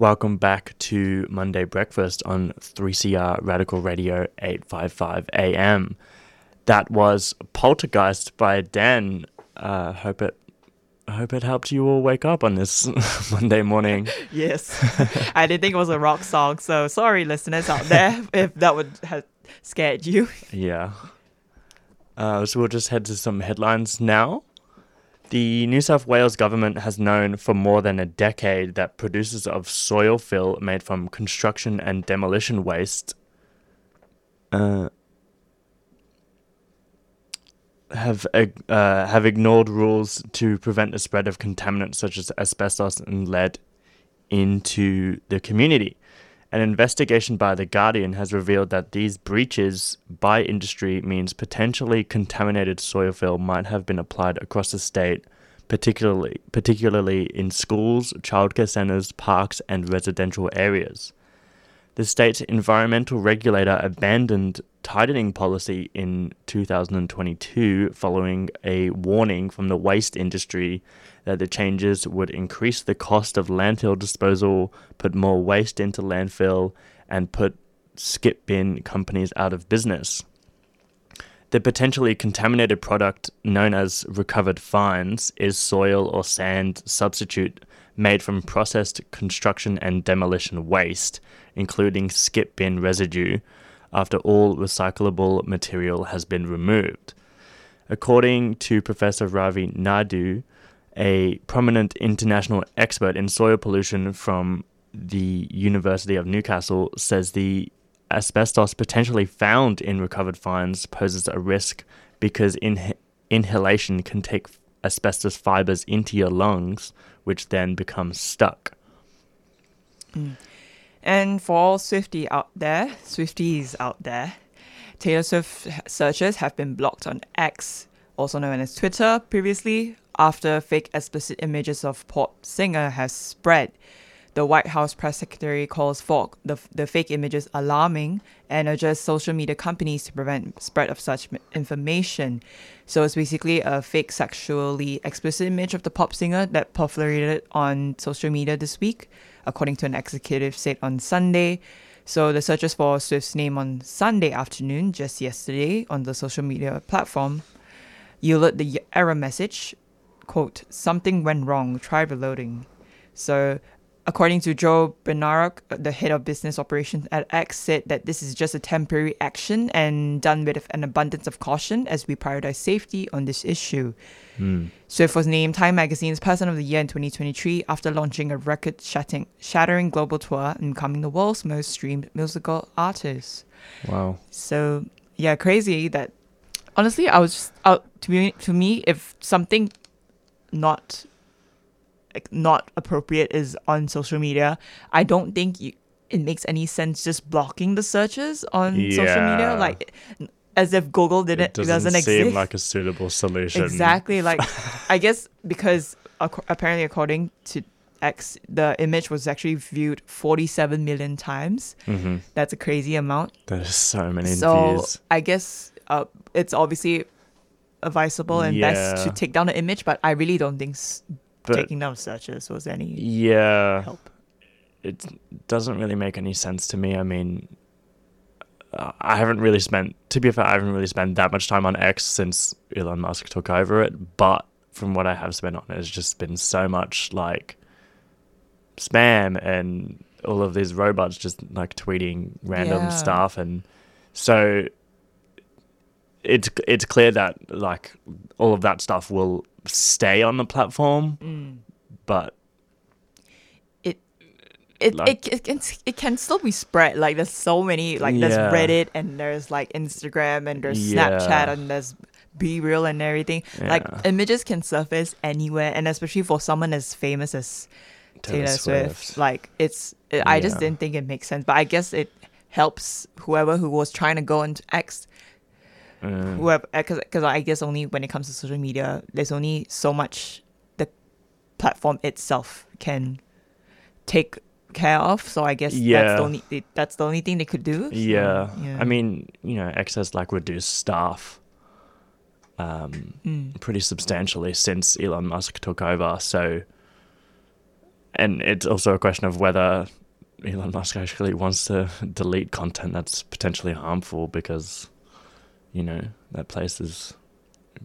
Welcome back to Monday Breakfast on 3CR Radical Radio 855 AM. That was Poltergeist by Dan. Uh, hope it I hope it helped you all wake up on this (laughs) Monday morning. (laughs) Yes. I didn't think it was a rock song, so sorry, listeners out there, (laughs) if that would have scared you. Yeah. Uh, so we'll just head to some headlines now. The New South Wales government has known for more than a decade that producers of soil fill made from construction and demolition waste uh, have uh, have ignored rules to prevent the spread of contaminants such as asbestos and lead into the community. An investigation by The Guardian has revealed that these breaches by industry means potentially contaminated soil fill might have been applied across the state, particularly particularly in schools, childcare centres, parks, and residential areas. The state's environmental regulator abandoned tightening policy in 2022 following a warning from the waste industry that the changes would increase the cost of landfill disposal, put more waste into landfill, and put skip bin companies out of business. The potentially contaminated product known as recovered fines is soil or sand substitute made from processed construction and demolition waste, including skip bin residue, after all recyclable material has been removed. According to Professor Ravi Naidu, a prominent international expert in soil pollution from the University of Newcastle, says the asbestos potentially found in recovered fines poses a risk because in- inhalation can take asbestos fibers into your lungs, which then become stuck. Mm. And for all Swifty out there, Swifties out there, Taylor Swift searches have been blocked on X, also known as Twitter, previously after fake explicit images of pop singer has spread. The White House press secretary calls for the, the fake images alarming and urges social media companies to prevent spread of such information. So it's basically a fake sexually explicit image of the pop singer that proliferated on social media this week, according to an executive said on Sunday. So the searches for Swift's name on Sunday afternoon, just yesterday, on the social media platform, yielded the error message, quote, something went wrong, try reloading. So according to Joe Benarroch, the head of business operations at X, said that this is just a temporary action and done with an abundance of caution as we prioritize safety on this issue. Hmm. Swift was named Time Magazine's Person of the Year in 2023 after launching a record shattering, global tour and becoming the world's most streamed musical artist. Wow. So yeah, crazy that. Honestly, I was just out to me. To me, if something not not appropriate is on social media, I don't think you, it makes any sense just blocking the searches on social media. Like as if Google didn't It doesn't, doesn't seem exist. like a suitable solution. Exactly. Like, (laughs) I guess because ac- apparently, according to X, the image was actually viewed 47 million times. Mhm. That's a crazy amount. That is so many So views. I guess uh, it's obviously advisable and best to take down the image, but I really don't think But- taking down searches was any. Yeah. help. It doesn't really make any sense to me. I mean, I haven't really spent, to be fair, I haven't really spent that much time on X since Elon Musk took over it. But from what I have spent on it, it's just been so much like spam and all of these robots just like tweeting random Yeah. stuff. And so it's, it's clear that like all of that stuff will stay on the platform. Mm. But It, Like- it, it, can, it can still be spread. Like, there's so many. Like, Yeah. there's Reddit and there's like Instagram and there's Yeah. Snapchat and there's BeReal and everything. Like, images can surface anywhere. And especially for someone as famous as Taylor Taylor, Swift. Swift. Like, it's. It, I just didn't think it makes sense. But I guess it helps whoever who was trying to go into X Mm. whoever because I guess only when it comes to social media, there's only so much the platform itself can take care of. So I guess that's Yeah. the only that's the only thing they could do. So, Yeah. yeah. I mean, you know, X has like reduced staff um, Mm. pretty substantially since Elon Musk took over. So and it's also a question of whether Elon Musk actually wants to delete content that's potentially harmful because, you know, that place has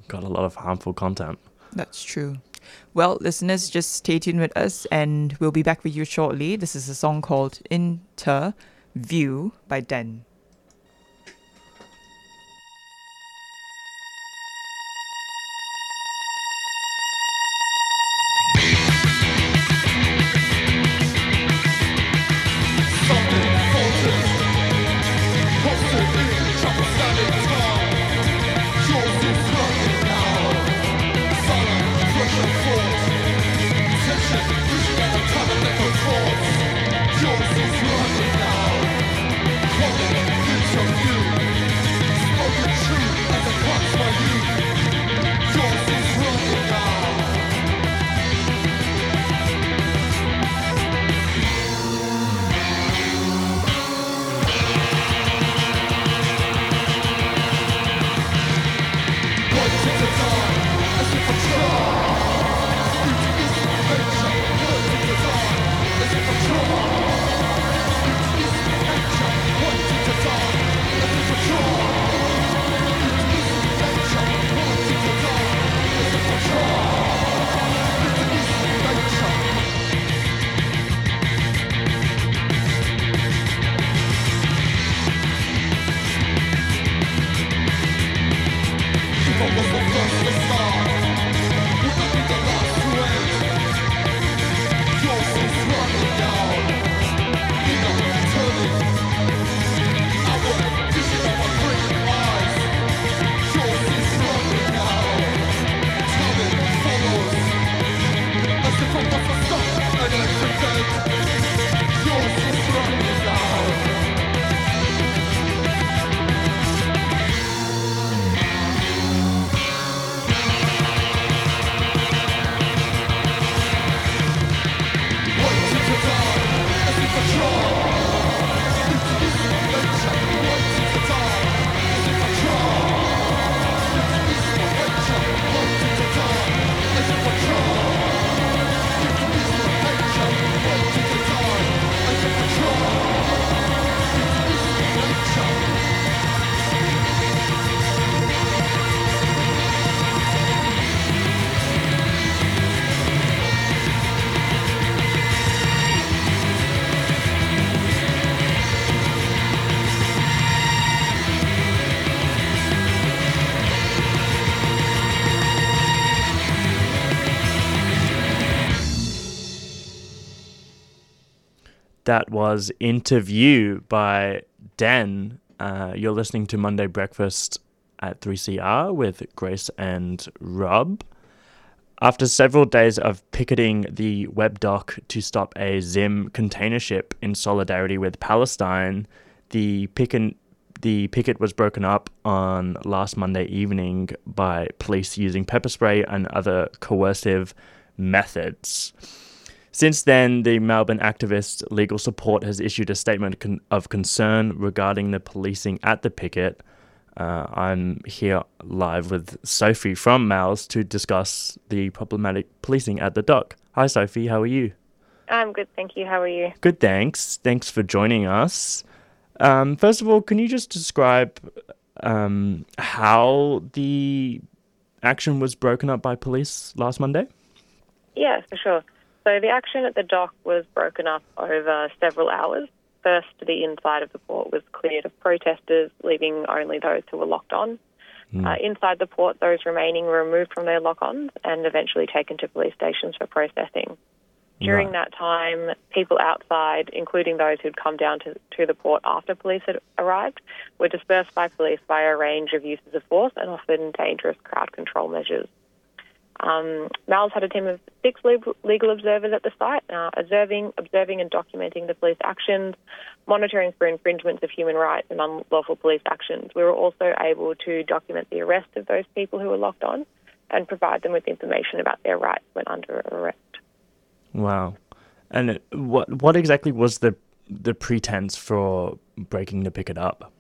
got a lot of harmful content. That's true. Well, listeners, just stay tuned with us and we'll be back with you shortly. This is a song called Interview by Den. That was Interview by Dan. Uh, you're listening to Monday Breakfast at 3CR with Grace and Rob. After several days of picketing the Webb Dock to stop a Zim container ship in solidarity with Palestine, the picket, the picket was broken up on last Monday evening by police using pepper spray and other coercive methods. Since then, the Melbourne activist Legal Support has issued a statement con- of concern regarding the policing at the picket. Uh, I'm here live with Sophie from MALS to discuss the problematic policing at the dock. Hi, Sophie. How are you? I'm good, thank you. How are you? Good, thanks. Thanks for joining us. Um, first of all, can you just describe um, how the action was broken up by police last Monday? Yeah, for sure. So the action at the dock was broken up over several hours. First, the inside of the port was cleared of protesters, leaving only those who were locked on. Hmm. Uh, inside the port, those remaining were removed from their lock-ons and eventually taken to police stations for processing. During that time, people outside, including those who'd come down to, to the port after police had arrived, were dispersed by police by a range of uses of force and often dangerous crowd control measures. Um, MALS had a team of six legal, observers at the site, uh, observing, observing and documenting the police actions, monitoring for infringements of human rights and unlawful police actions. We were also able to document the arrest of those people who were locked on and provide them with information about their rights when under arrest. Wow. And what what exactly was the the pretense for breaking the picket up?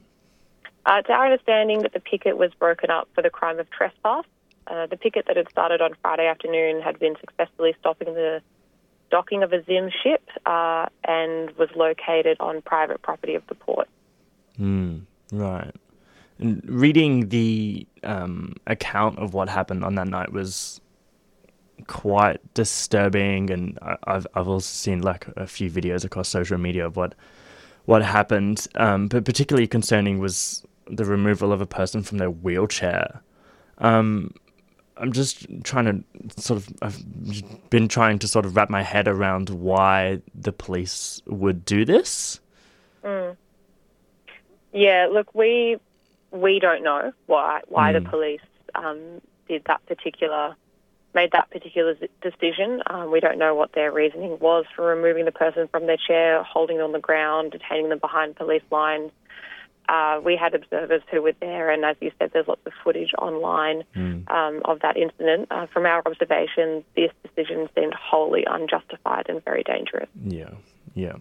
Uh, it's our understanding that the picket was broken up for the crime of trespass. Uh, the picket that had started on Friday afternoon had been successfully stopping the docking of a Zim ship uh, and was located on private property of the port. Mm, right. And reading the um, account of what happened on that night was quite disturbing, and I've I've also seen like a few videos across social media of what what happened. Um, but particularly concerning was the removal of a person from their wheelchair. Um, I'm just trying to sort of I've been trying to sort of wrap my head around why the police would do this. Mm. Yeah, look, we we don't know why why the Mm. police um, did that particular made that particular decision. Um, we don't know what their reasoning was for removing the person from their chair, holding them on the ground, detaining them behind police lines. Uh, we had observers who were there, and as you said, there's lots of footage online um, of that incident. Uh, from our observation, this decision seemed wholly unjustified and very dangerous. Yeah, yeah.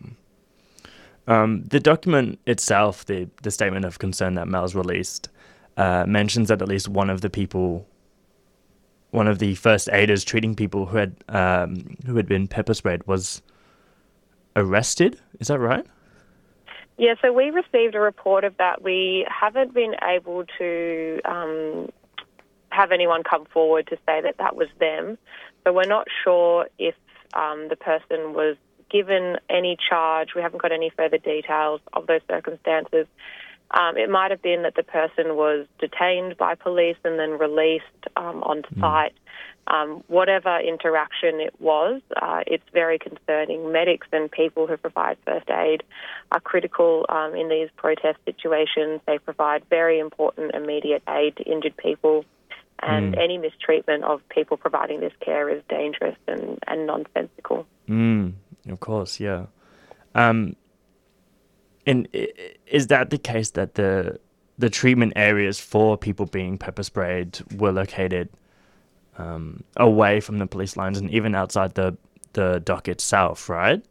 Um, the document itself, the the statement of concern that MALS released, uh, mentions that at least one of the people, one of the first aiders treating people who had um, who had been pepper sprayed was arrested. Is that right? Yeah, so we received a report of that. We haven't been able to um, have anyone come forward to say that that was them. So we're not sure if um, the person was given any charge. We haven't got any further details of those circumstances. Um, it might have been that the person was detained by police and then released um, on site. Um, whatever interaction it was, uh, it's very concerning. Medics and people who provide first aid are critical um, in these protest situations. They provide very important immediate aid to injured people, and Mm. any mistreatment of people providing this care is dangerous and, and nonsensical. Mm, of course, yeah. Um, and is that the case that the the treatment areas for people being pepper sprayed were located um, away from the police lines and even outside the the dock itself, right?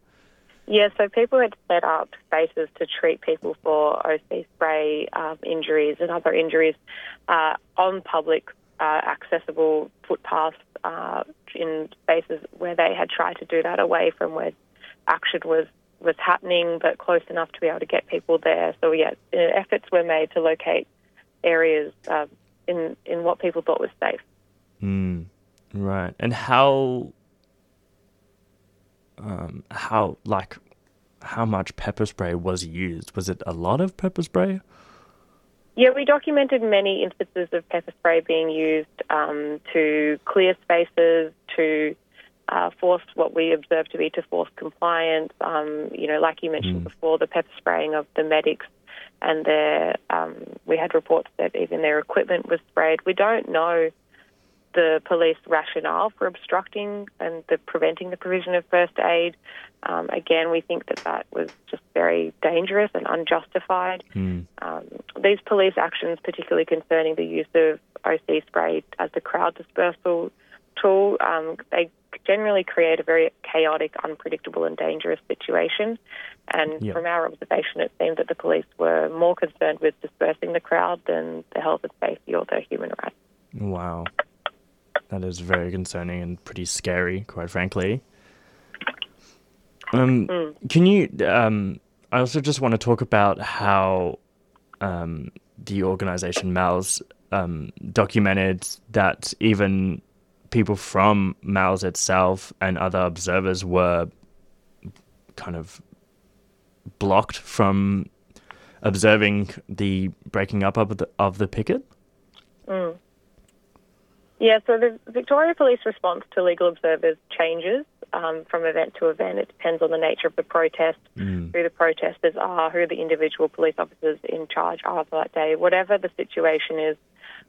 Yeah, so people had set up spaces to treat people for OC spray um, injuries and other injuries uh, on public uh, accessible footpaths uh, in spaces where they had tried to do that away from where action was was happening, but close enough to be able to get people there. So yeah, uh, efforts were made to locate areas um, in in what people thought was safe. Mm, right. And how um, how like how much pepper spray was used? Was it a lot of pepper spray? Yeah, we documented many instances of pepper spray being used um, to clear spaces, to uh, force what we observed to be to force compliance. Um, you know, like you mentioned before, the pepper spraying of the medics and their, um, we had reports that even their equipment was sprayed. We don't know the police rationale for obstructing and the preventing the provision of first aid. Um, again, we think that that was just very dangerous and unjustified. Um, these police actions, particularly concerning the use of OC spray as the crowd dispersal tool, um, they generally create a very chaotic, unpredictable, and dangerous situation. And Yeah. from our observation, it seemed that the police were more concerned with dispersing the crowd than the health and safety or their human rights. Wow. That is very concerning and pretty scary, quite frankly. Um, Can you? Um, I also just want to talk about how um, the organization MALS um, documented that even people from MALS itself and other observers were kind of blocked from observing the breaking up of the of the picket. Mm. Yeah, so the Victoria Police response to legal observers changes um, from event to event. It depends on the nature of the protest, who the protesters are, who the individual police officers in charge are for that day. Whatever the situation is,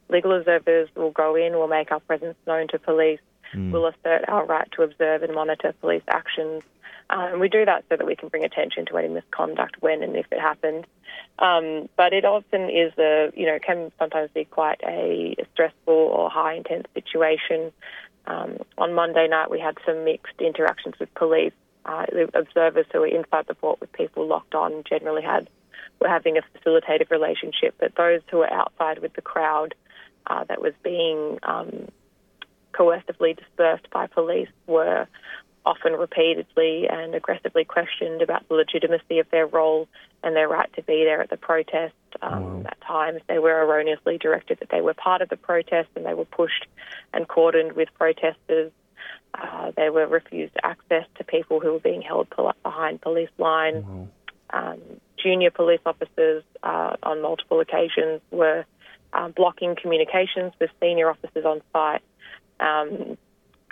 legal observers will go in, will make our presence known to police, will assert our right to observe and monitor police actions. Uh, and we do that so that we can bring attention to any misconduct when and if it happens. Um, but it often is a, you know, can sometimes be quite a stressful or high intense situation. Um, on Monday night, we had some mixed interactions with police. Uh, the observers who were inside the port with people locked on generally had were having a facilitative relationship, but those who were outside with the crowd uh, that was being um, coercively dispersed by police were often repeatedly and aggressively questioned about the legitimacy of their role and their right to be there at the protest. Um, At times, they were erroneously directed that they were part of the protest and they were pushed and cordoned with protesters. Uh, they were refused access to people who were being held behind police lines. Um, junior police officers uh, on multiple occasions were uh, blocking communications with senior officers on site. Um,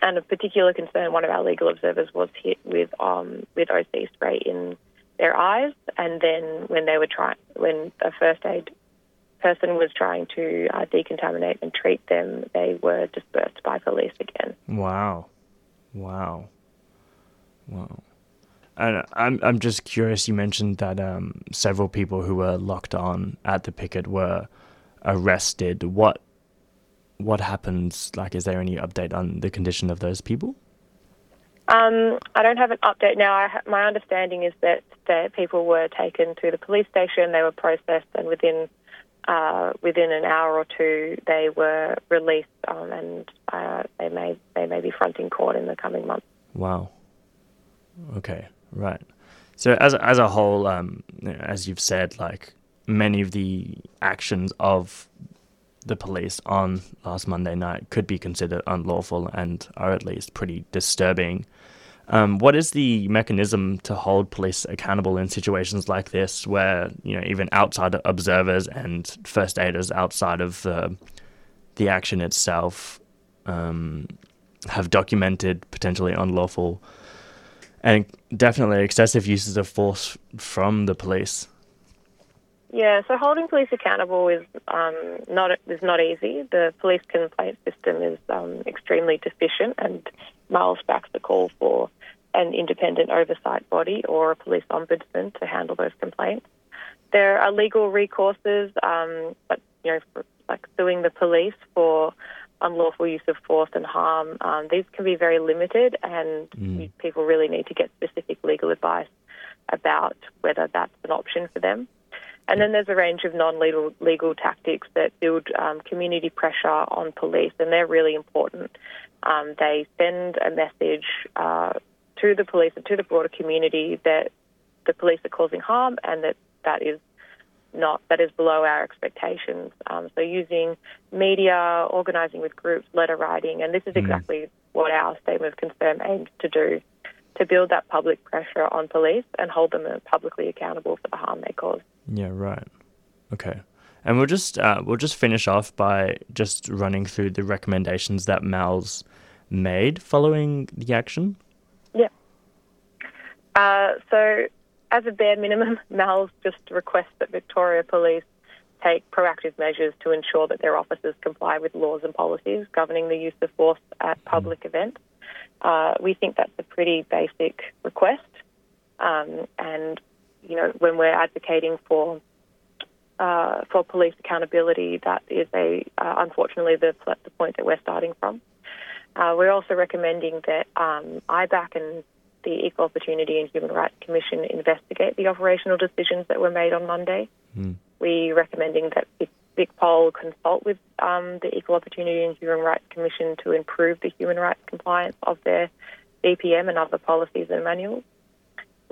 and of particular concern, one of our legal observers was hit with um, with OC spray in their eyes, and then when they were trying, when a first aid person was trying to uh, decontaminate and treat them, they were dispersed by police again. Wow. Wow. Wow. And I'm I'm just curious. You mentioned that um, several people who were locked on at the picket were arrested. What what happens? Like, is there any update on the condition of those people? Um, I don't have an update now. I ha- my understanding is that the people were taken to the police station. They were processed, and within uh, within an hour or two, they were released, um, and uh, they may they may be fronting court in the coming months. Wow. Okay. Right. So as as a whole, um, as you've said, like many of the actions of the police on last Monday night could be considered unlawful and are at least pretty disturbing. Um, what is the mechanism to hold police accountable in situations like this, where you know even outside observers and first aiders outside of the the action itself um, have documented potentially unlawful and definitely excessive uses of force from the police? Yeah, so holding police accountable is um, not is not easy. The police complaint system is um, extremely deficient, and MALS backs the call for an independent oversight body or a police ombudsman to handle those complaints. There are legal recourses, um, but you know, for, like suing the police for unlawful use of force and harm. Um, these can be very limited, and Mm. people really need to get specific legal advice about whether that's an option for them. And then there's a range of non-legal legal tactics that build um, community pressure on police, and they're really important. Um, they send a message uh, to the police and to the broader community that the police are causing harm, and that that is not that is below our expectations. Um, so using media, organising with groups, letter writing, and this is exactly what our statement of concern aims to do. To build that public pressure on police and hold them publicly accountable for the harm they cause. Yeah, right. Okay. And we'll just uh, we'll just finish off by just running through the recommendations that MALS made following the action. Yeah. Uh, so, as a bare minimum, (laughs) MALS just request that Victoria Police take proactive measures to ensure that their officers comply with laws and policies governing the use of force at public events. Uh, we think that's a pretty basic request, um, and you know when we're advocating for uh, for police accountability, that is a uh, unfortunately the the point that we're starting from. Uh, we're also recommending that um, IBAC and the Equal Opportunity and Human Rights Commission investigate the operational decisions that were made on Monday. We're recommending that VicPol consult with um, the Equal Opportunity and Human Rights Commission to improve the human rights compliance of their VPM and other policies and manuals.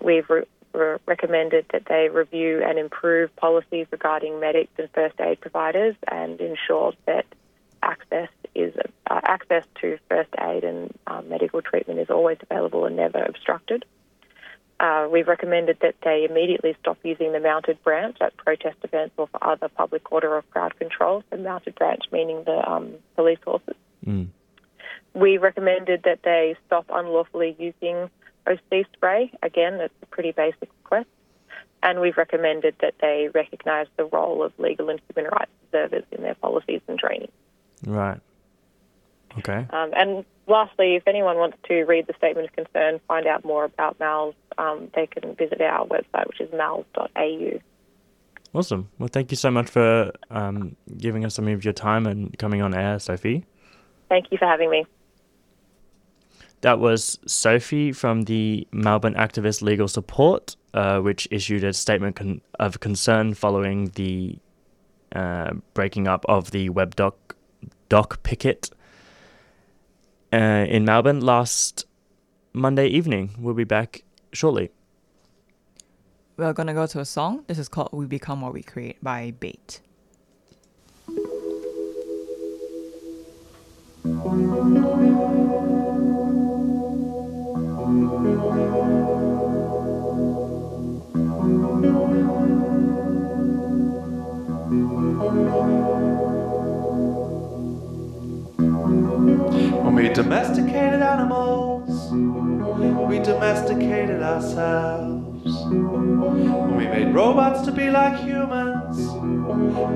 We've re- re- recommended that they review and improve policies regarding medics and first aid providers and ensure that access is uh, access to first aid and um, medical treatment is always available and never obstructed. Uh, we've recommended that they immediately stop using the mounted branch at protest events or for other public order or crowd control. The mounted branch meaning the um, police horses. Mm. We recommended that they stop unlawfully using OC spray. Again, that's a pretty basic request. And we've recommended that they recognise the role of legal and human rights observers in their policies and training. Right. Okay. Um, and lastly, if anyone wants to read the statement of concern, find out more about MALS, um, they can visit our website, which is mals.au. Awesome. Well, thank you so much for um, giving us some of your time and coming on air, Sophie. Thank you for having me. That was Sophie from the Melbourne Activist Legal Support, uh, which issued a statement con- of concern following the uh, breaking up of the Webb Dock, picket uh, in Melbourne last Monday evening. We'll be back shortly. We're gonna go to a song. This is called "We Become What We Create" by Bait. When we domesticated animals, we domesticated ourselves. When we made robots to be like humans,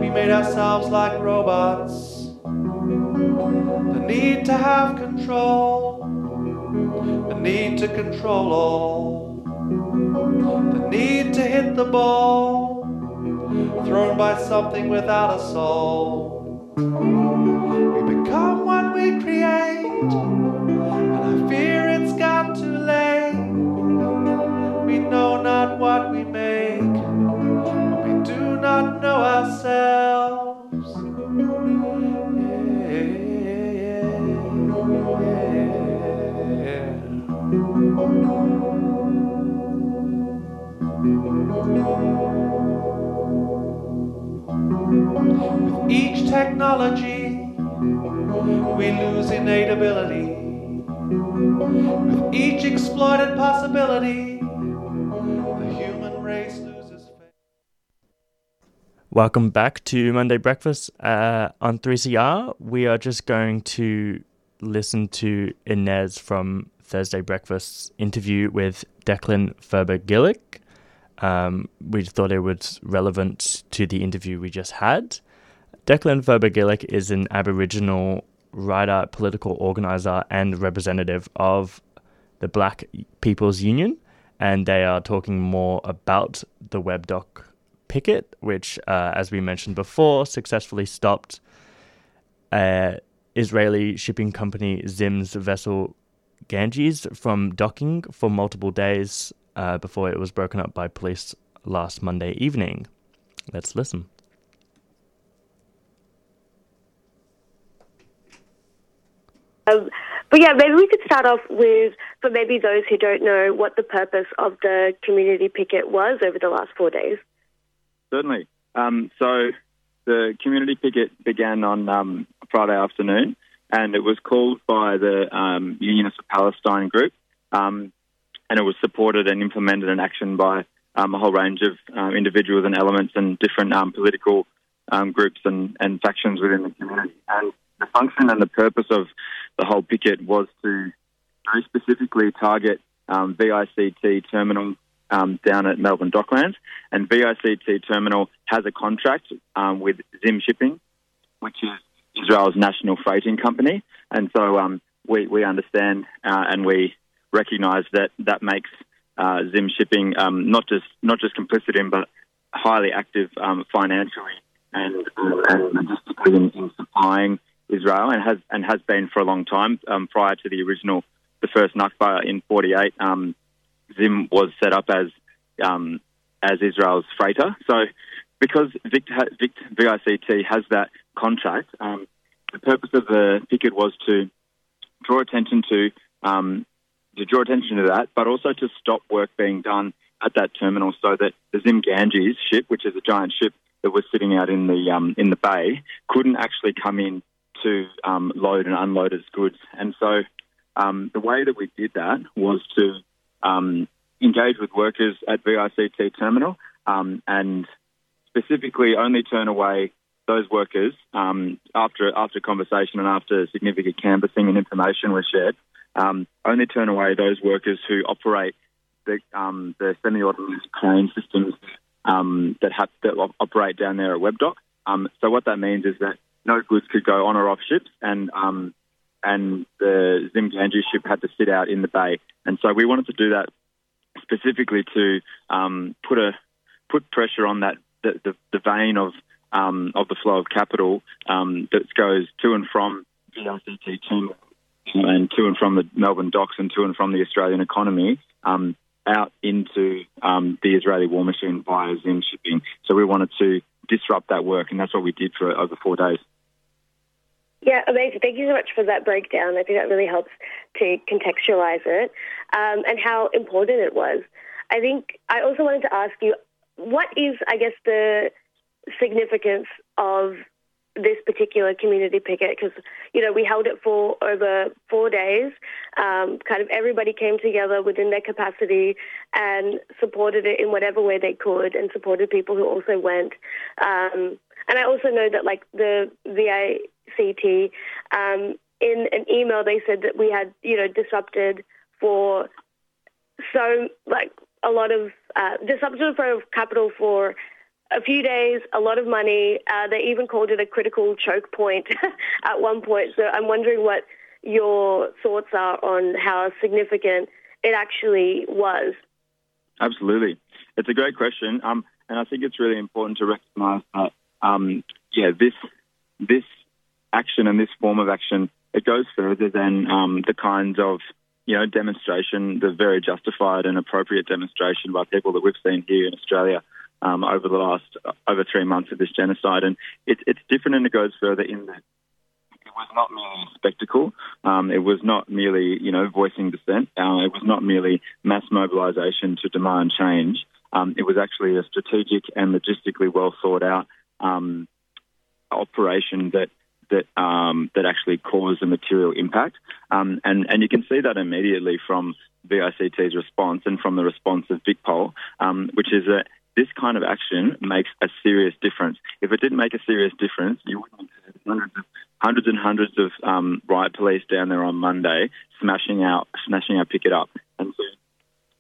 we made ourselves like robots. The need to have control, the need to control all, the need to hit the ball, thrown by something without a soul. Technology, we lose innate ability. With each exploited possibility, the human race loses. faith. Welcome back to Monday Breakfast uh, on 3CR. We are just going to listen to Inez from Thursday Breakfast's interview with Declan Furber Gillick. Um, we thought it was relevant to the interview we just had. Declan Furber Gillick is an Aboriginal writer, political organizer, and representative of the Black People's Union, and they are talking more about the Webb Dock picket, which, uh, as we mentioned before, successfully stopped uh, Israeli shipping company Zim's vessel Ganges from docking for multiple days uh, before it was broken up by police last Monday evening. Let's listen. Um, but yeah, maybe we could start off with, for maybe those who don't know, what the purpose of the community picket was over the last four days. Certainly. Um, so the community picket began on um, Friday afternoon, and it was called by the um, Unionists of Palestine group, um, and it was supported and implemented in action by um, a whole range of individuals and elements and different political groups and, and factions within the community. And the function and the purpose of the whole picket was to very specifically target um, VICT terminal um, down at Melbourne Docklands. And VICT terminal has a contract um, with Zim Shipping, which is Israel's national freighting company. And so um, we, we understand uh, and we recognise that that makes uh, Zim Shipping um, not just not just complicit in, but highly active um, financially and, and logistically in, in supplying Israel and has and has been for a long time. Um, prior to the original, the first Nakba in '48, um, Zim was set up as um, as Israel's freighter. So, because Vic, Vic, VICT has that contract, um, the purpose of the picket was to draw attention to um, to draw attention to that, but also to stop work being done at that terminal, so that the Zim Ganges ship, which is a giant ship that was sitting out in the um, in the bay, couldn't actually come in to um, load and unload its goods. And so um, the way that we did that was to um, engage with workers at VICT terminal um, and specifically only turn away those workers um, after after conversation and after significant canvassing and information was shared. Um, only turn away those workers who operate the, the semi-automated crane systems that have that operate down there at Webb Dock. so what that means is that no goods could go on or off ships, and um, and the Zim Ganges ship had to sit out in the bay. And so we wanted to do that specifically to um, put a put pressure on that the, the, the vein of um, of the flow of capital um, that goes to and from VICT to and to and from the Melbourne docks and to and from the Australian economy um, out into um, the Israeli war machine via Zim shipping. So we wanted to disrupt that work, and that's what we did for over four days. Yeah, amazing. Thank you so much for that breakdown. I think that really helps to contextualize it um, and how important it was. I think I also wanted to ask you what is, I guess, the significance of this particular community picket because you know we held it for over four days. Um, kind of everybody came together within their capacity and supported it in whatever way they could, and supported people who also went. Um, and I also know that like the VICT, um, in an email they said that we had you know disrupted for so like a lot of uh, disrupted for capital for a few days, a lot of money. Uh, they even called it a critical choke point (laughs) at one point. So I'm wondering what your thoughts are on how significant it actually was. Absolutely. It's a great question. Um, and I think it's really important to recognise that, um, yeah, this, this action and this form of action, it goes further than um, the kinds of you know, demonstration, the very justified and appropriate demonstration by people that we've seen here in Australia um, over the last over three months of this genocide. And it, it's different and it goes further in that it was not merely a spectacle. Um, it was not merely, you know, voicing dissent. Uh, it was not merely mass mobilisation to demand change. Um, it was actually a strategic and logistically well thought out um, operation that that um, that actually caused a material impact, um, and and you can see that immediately from VICT's response and from the response of VicPol, um, which is that this kind of action makes a serious difference. If it didn't make a serious difference, you wouldn't have hundreds, of, hundreds and hundreds of um, riot police down there on Monday smashing out smashing our picket up. And so,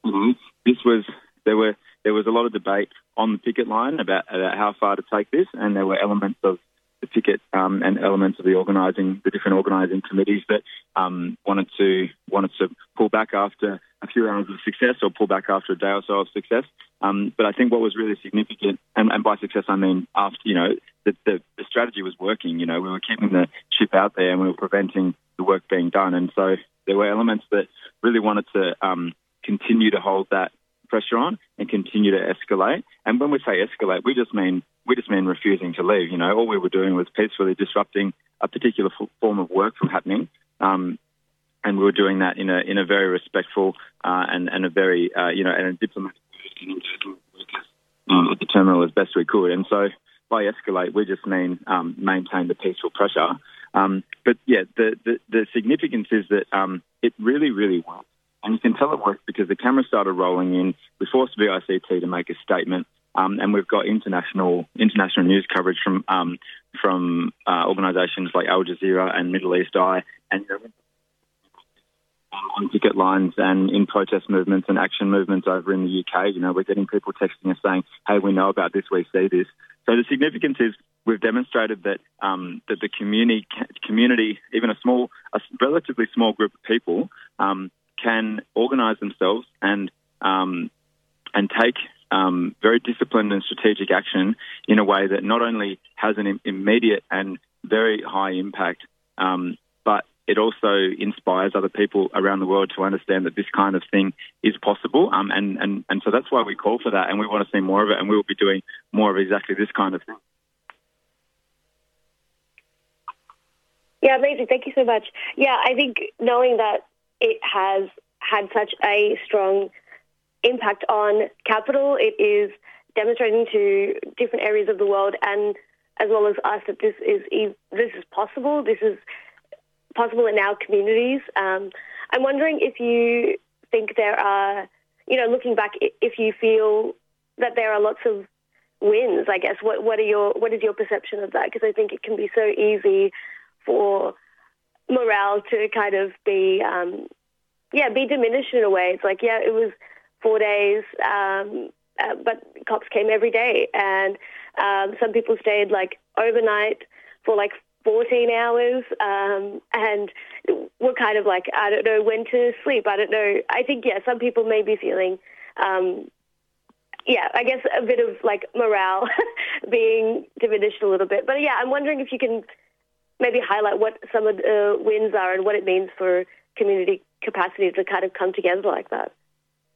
know, this was there were there was a lot of debate on the picket line about, about how far to take this, and there were elements of the picket um, and elements of the organising, the different organising committees that um, wanted to wanted to pull back after a few hours of success or pull back after a day or so of success. Um, but I think what was really significant, and, and by success I mean after you know the, the, the strategy was working. You know we were keeping the chip out there and we were preventing the work being done. And so there were elements that really wanted to um, continue to hold that pressure on and continue to escalate. And when we say escalate, we just mean we just mean refusing to leave. You know, all we were doing was peacefully disrupting a particular form of work from happening. Um, and we were doing that in a in a very respectful uh, and and a very uh, you know and a diplomatic um, at the terminal as best we could. And so by escalate, we just mean um, maintain the peaceful pressure. Um, but yeah, the, the, the significance is that um, it really really worked. And you can tell it worked because the camera started rolling in. We forced VICT to make a statement, um, and we've got international international news coverage from um, from uh, organisations like Al Jazeera and Middle East Eye, and um, on ticket lines and in protest movements and action movements over in the UK. You know, we're getting people texting us saying, "Hey, we know about this. We see this." So the significance is we've demonstrated that um, that the community, community, even a small, a relatively small group of people, um, can organise themselves and um, and take um, very disciplined and strategic action in a way that not only has an immediate and very high impact, um, but it also inspires other people around the world to understand that this kind of thing is possible. Um, and, and, and so that's why we call for that, and we want to see more of it, and we will be doing more of exactly this kind of thing. Yeah, amazing. Thank you so much. Yeah, I think knowing that it has had such a strong impact on capital. It is demonstrating to different areas of the world and as well as us that this is this is possible. This is possible in our communities. Um, I'm wondering if you think there are, you know, looking back, if you feel that there are lots of wins. I guess what what are your what is your perception of that? Because I think it can be so easy for morale to kind of be um, yeah, be diminished in a way. It's like, yeah, it was four days, um, uh, but cops came every day, and um, some people stayed like overnight for like 14 hours, um, and were kind of like, I don't know when to sleep. I don't know. I think yeah, some people may be feeling. Um, yeah, I guess a bit of like morale (laughs) being diminished a little bit. But yeah, I'm wondering if you can maybe highlight what some of the wins are and what it means for community capacity to kind of come together like that?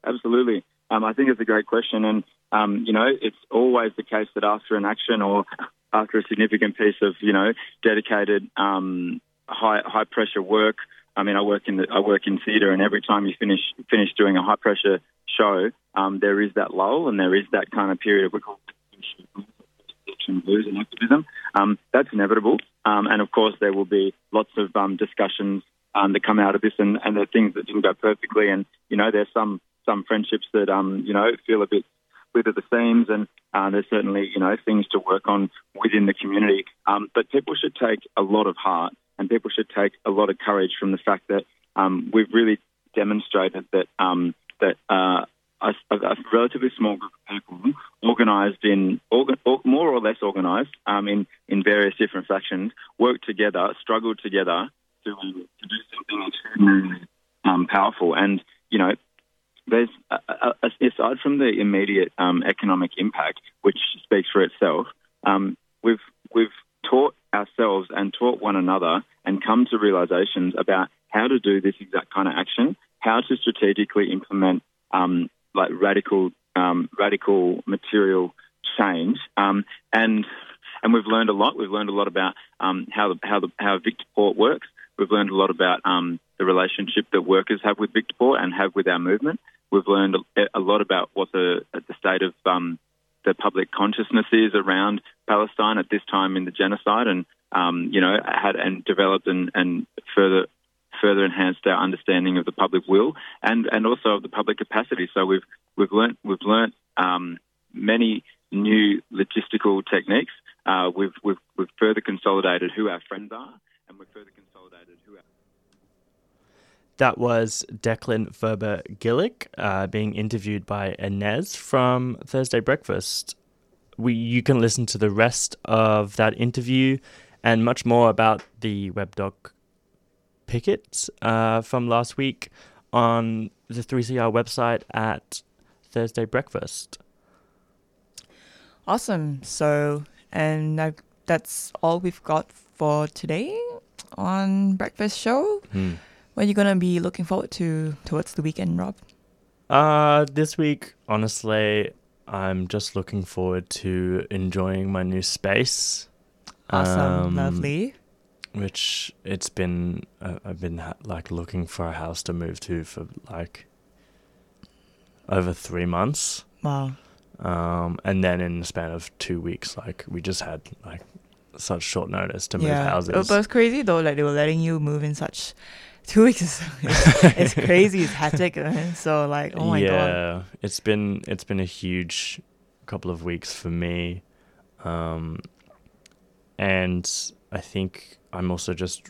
Absolutely. Um, I think it's a great question. And, um, you know, it's always the case that after an action or after a significant piece of you know dedicated um, high high pressure work. I mean, I work in the I work in theatre, and every time you finish finish doing a high pressure show, um, there is that lull, and there is that kind of period of we call blues and activism. Um, that's inevitable, um, and of course there will be lots of um, discussions um, that come out of this, and, and there are things that didn't go perfectly, and you know there's some some friendships that um, you know feel a bit at the seams, and uh, there's certainly you know things to work on within the community. Um, but people should take a lot of heart, and people should take a lot of courage from the fact that um, we've really demonstrated that um, that uh, a, a, relatively small group of people, organised in or more or less organised um, in in various different factions, worked together, struggled together to, um, to do something extraordinarily um, powerful. And you know, there's uh, aside from the immediate um, economic impact, which speaks for itself, um, we've we've taught ourselves and taught one another and come to realizations about how to do this exact kind of action, how to strategically implement um, like radical um, radical material change, um, and and we've learned a lot. We've learned a lot about um, how the, how the, how Victiport works. We've learned a lot about the relationship that workers have with Victorport and have with our movement. We've learned a, lot about what the the state of um, the public consciousness is around Palestine at this time in the genocide, and um, you know had and developed and, and further further enhanced our understanding of the public will and, and also of the public capacity. So we've we've learnt we've learnt um, many new logistical techniques. Uh, we've, we've we've further consolidated who our friends are, and we've further consolidated who our that was Declan Furber Gillick uh, being interviewed by Inez from Thursday Breakfast. We you can listen to the rest of that interview and much more about the Webb Dock picket uh, from last week on the 3CR website at Thursday Breakfast. Awesome. So, and that's all we've got for today on Breakfast Show. Hmm. What are you gonna be looking forward to towards the weekend, Rob? Uh, this week, honestly, I'm just looking forward to enjoying my new space. Awesome, Um, lovely. Which it's been, uh, I've been ha- like looking for a house to move to for like over three months. Wow. Um, and then in the span of two weeks, like we just had like such short notice to move yeah, houses. It was crazy though. Like they were letting you move in such (laughs) two weeks. is- it's, (laughs) it's crazy. It's hectic. man. So like, oh my yeah, god. it's been it's been a huge couple of weeks for me, um, and I think I'm also just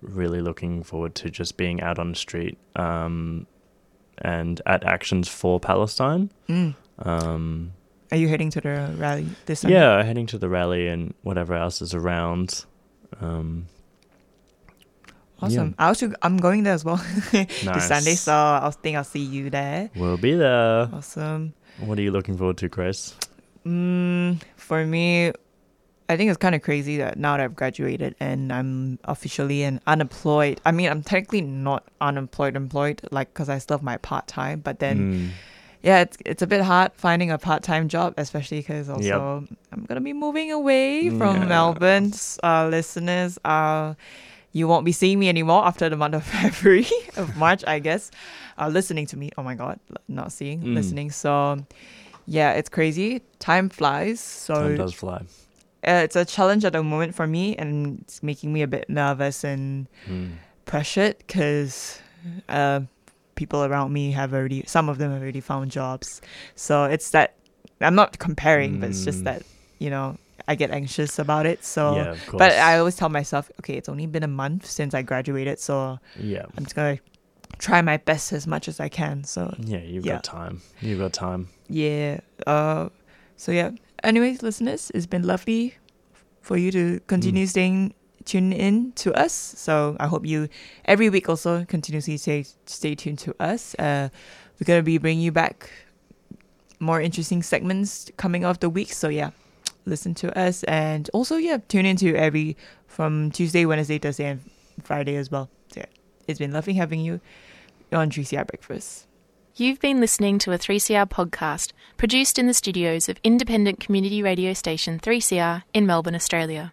really looking forward to just being out on the street um, and at actions for Palestine. Mm. Um, Are you heading to the rally this Sunday? yeah, heading to the rally and whatever else is around. Um, Awesome. I also I'm going there as well (laughs) this Sunday, so I think I'll see you there. We'll be there. Awesome. What are you looking forward to, Chris? Mm, for me, I think it's kind of crazy that now that I've graduated and I'm officially an unemployed. I mean, I'm technically not unemployed, employed, like because I still have my part time. But then, Mm. Yeah, it's it's a bit hard finding a part time job, especially because also I'm gonna be moving away from Yeah. Melbourne. Uh, listeners, uh, you won't be seeing me anymore after the month of (laughs) February of March, I guess. Uh, listening to me. Oh my god, not seeing, Mm. listening. So, yeah, it's crazy. Time flies. So Time does fly. uh, it's a challenge at the moment for me, and it's making me a bit nervous and Mm. pressured because uh, people around me have already, some of them have already found jobs. So it's that I'm not comparing, but it's just Mm. that you know I get anxious about it. So, Yeah, but. I always tell myself, okay, it's only been a month since I graduated, so Yeah. I'm just gonna try my best as much as I can. So Yeah, you've yeah. got time. You've got time. yeah. Uh, so yeah. Anyways, listeners, it's been lovely for you to continue staying tuned in to us. So I hope you every week also continuously stay stay tuned to us. Uh, we're gonna be bringing you back more interesting segments coming off the week. So yeah, listen to us and also yeah, tune into every from Tuesday, Wednesday, Thursday, and Friday as well. So yeah, it's been lovely having you on 3CR Breakfast. You've been listening to a 3CR podcast produced in the studios of independent community radio station 3CR in Melbourne, Australia.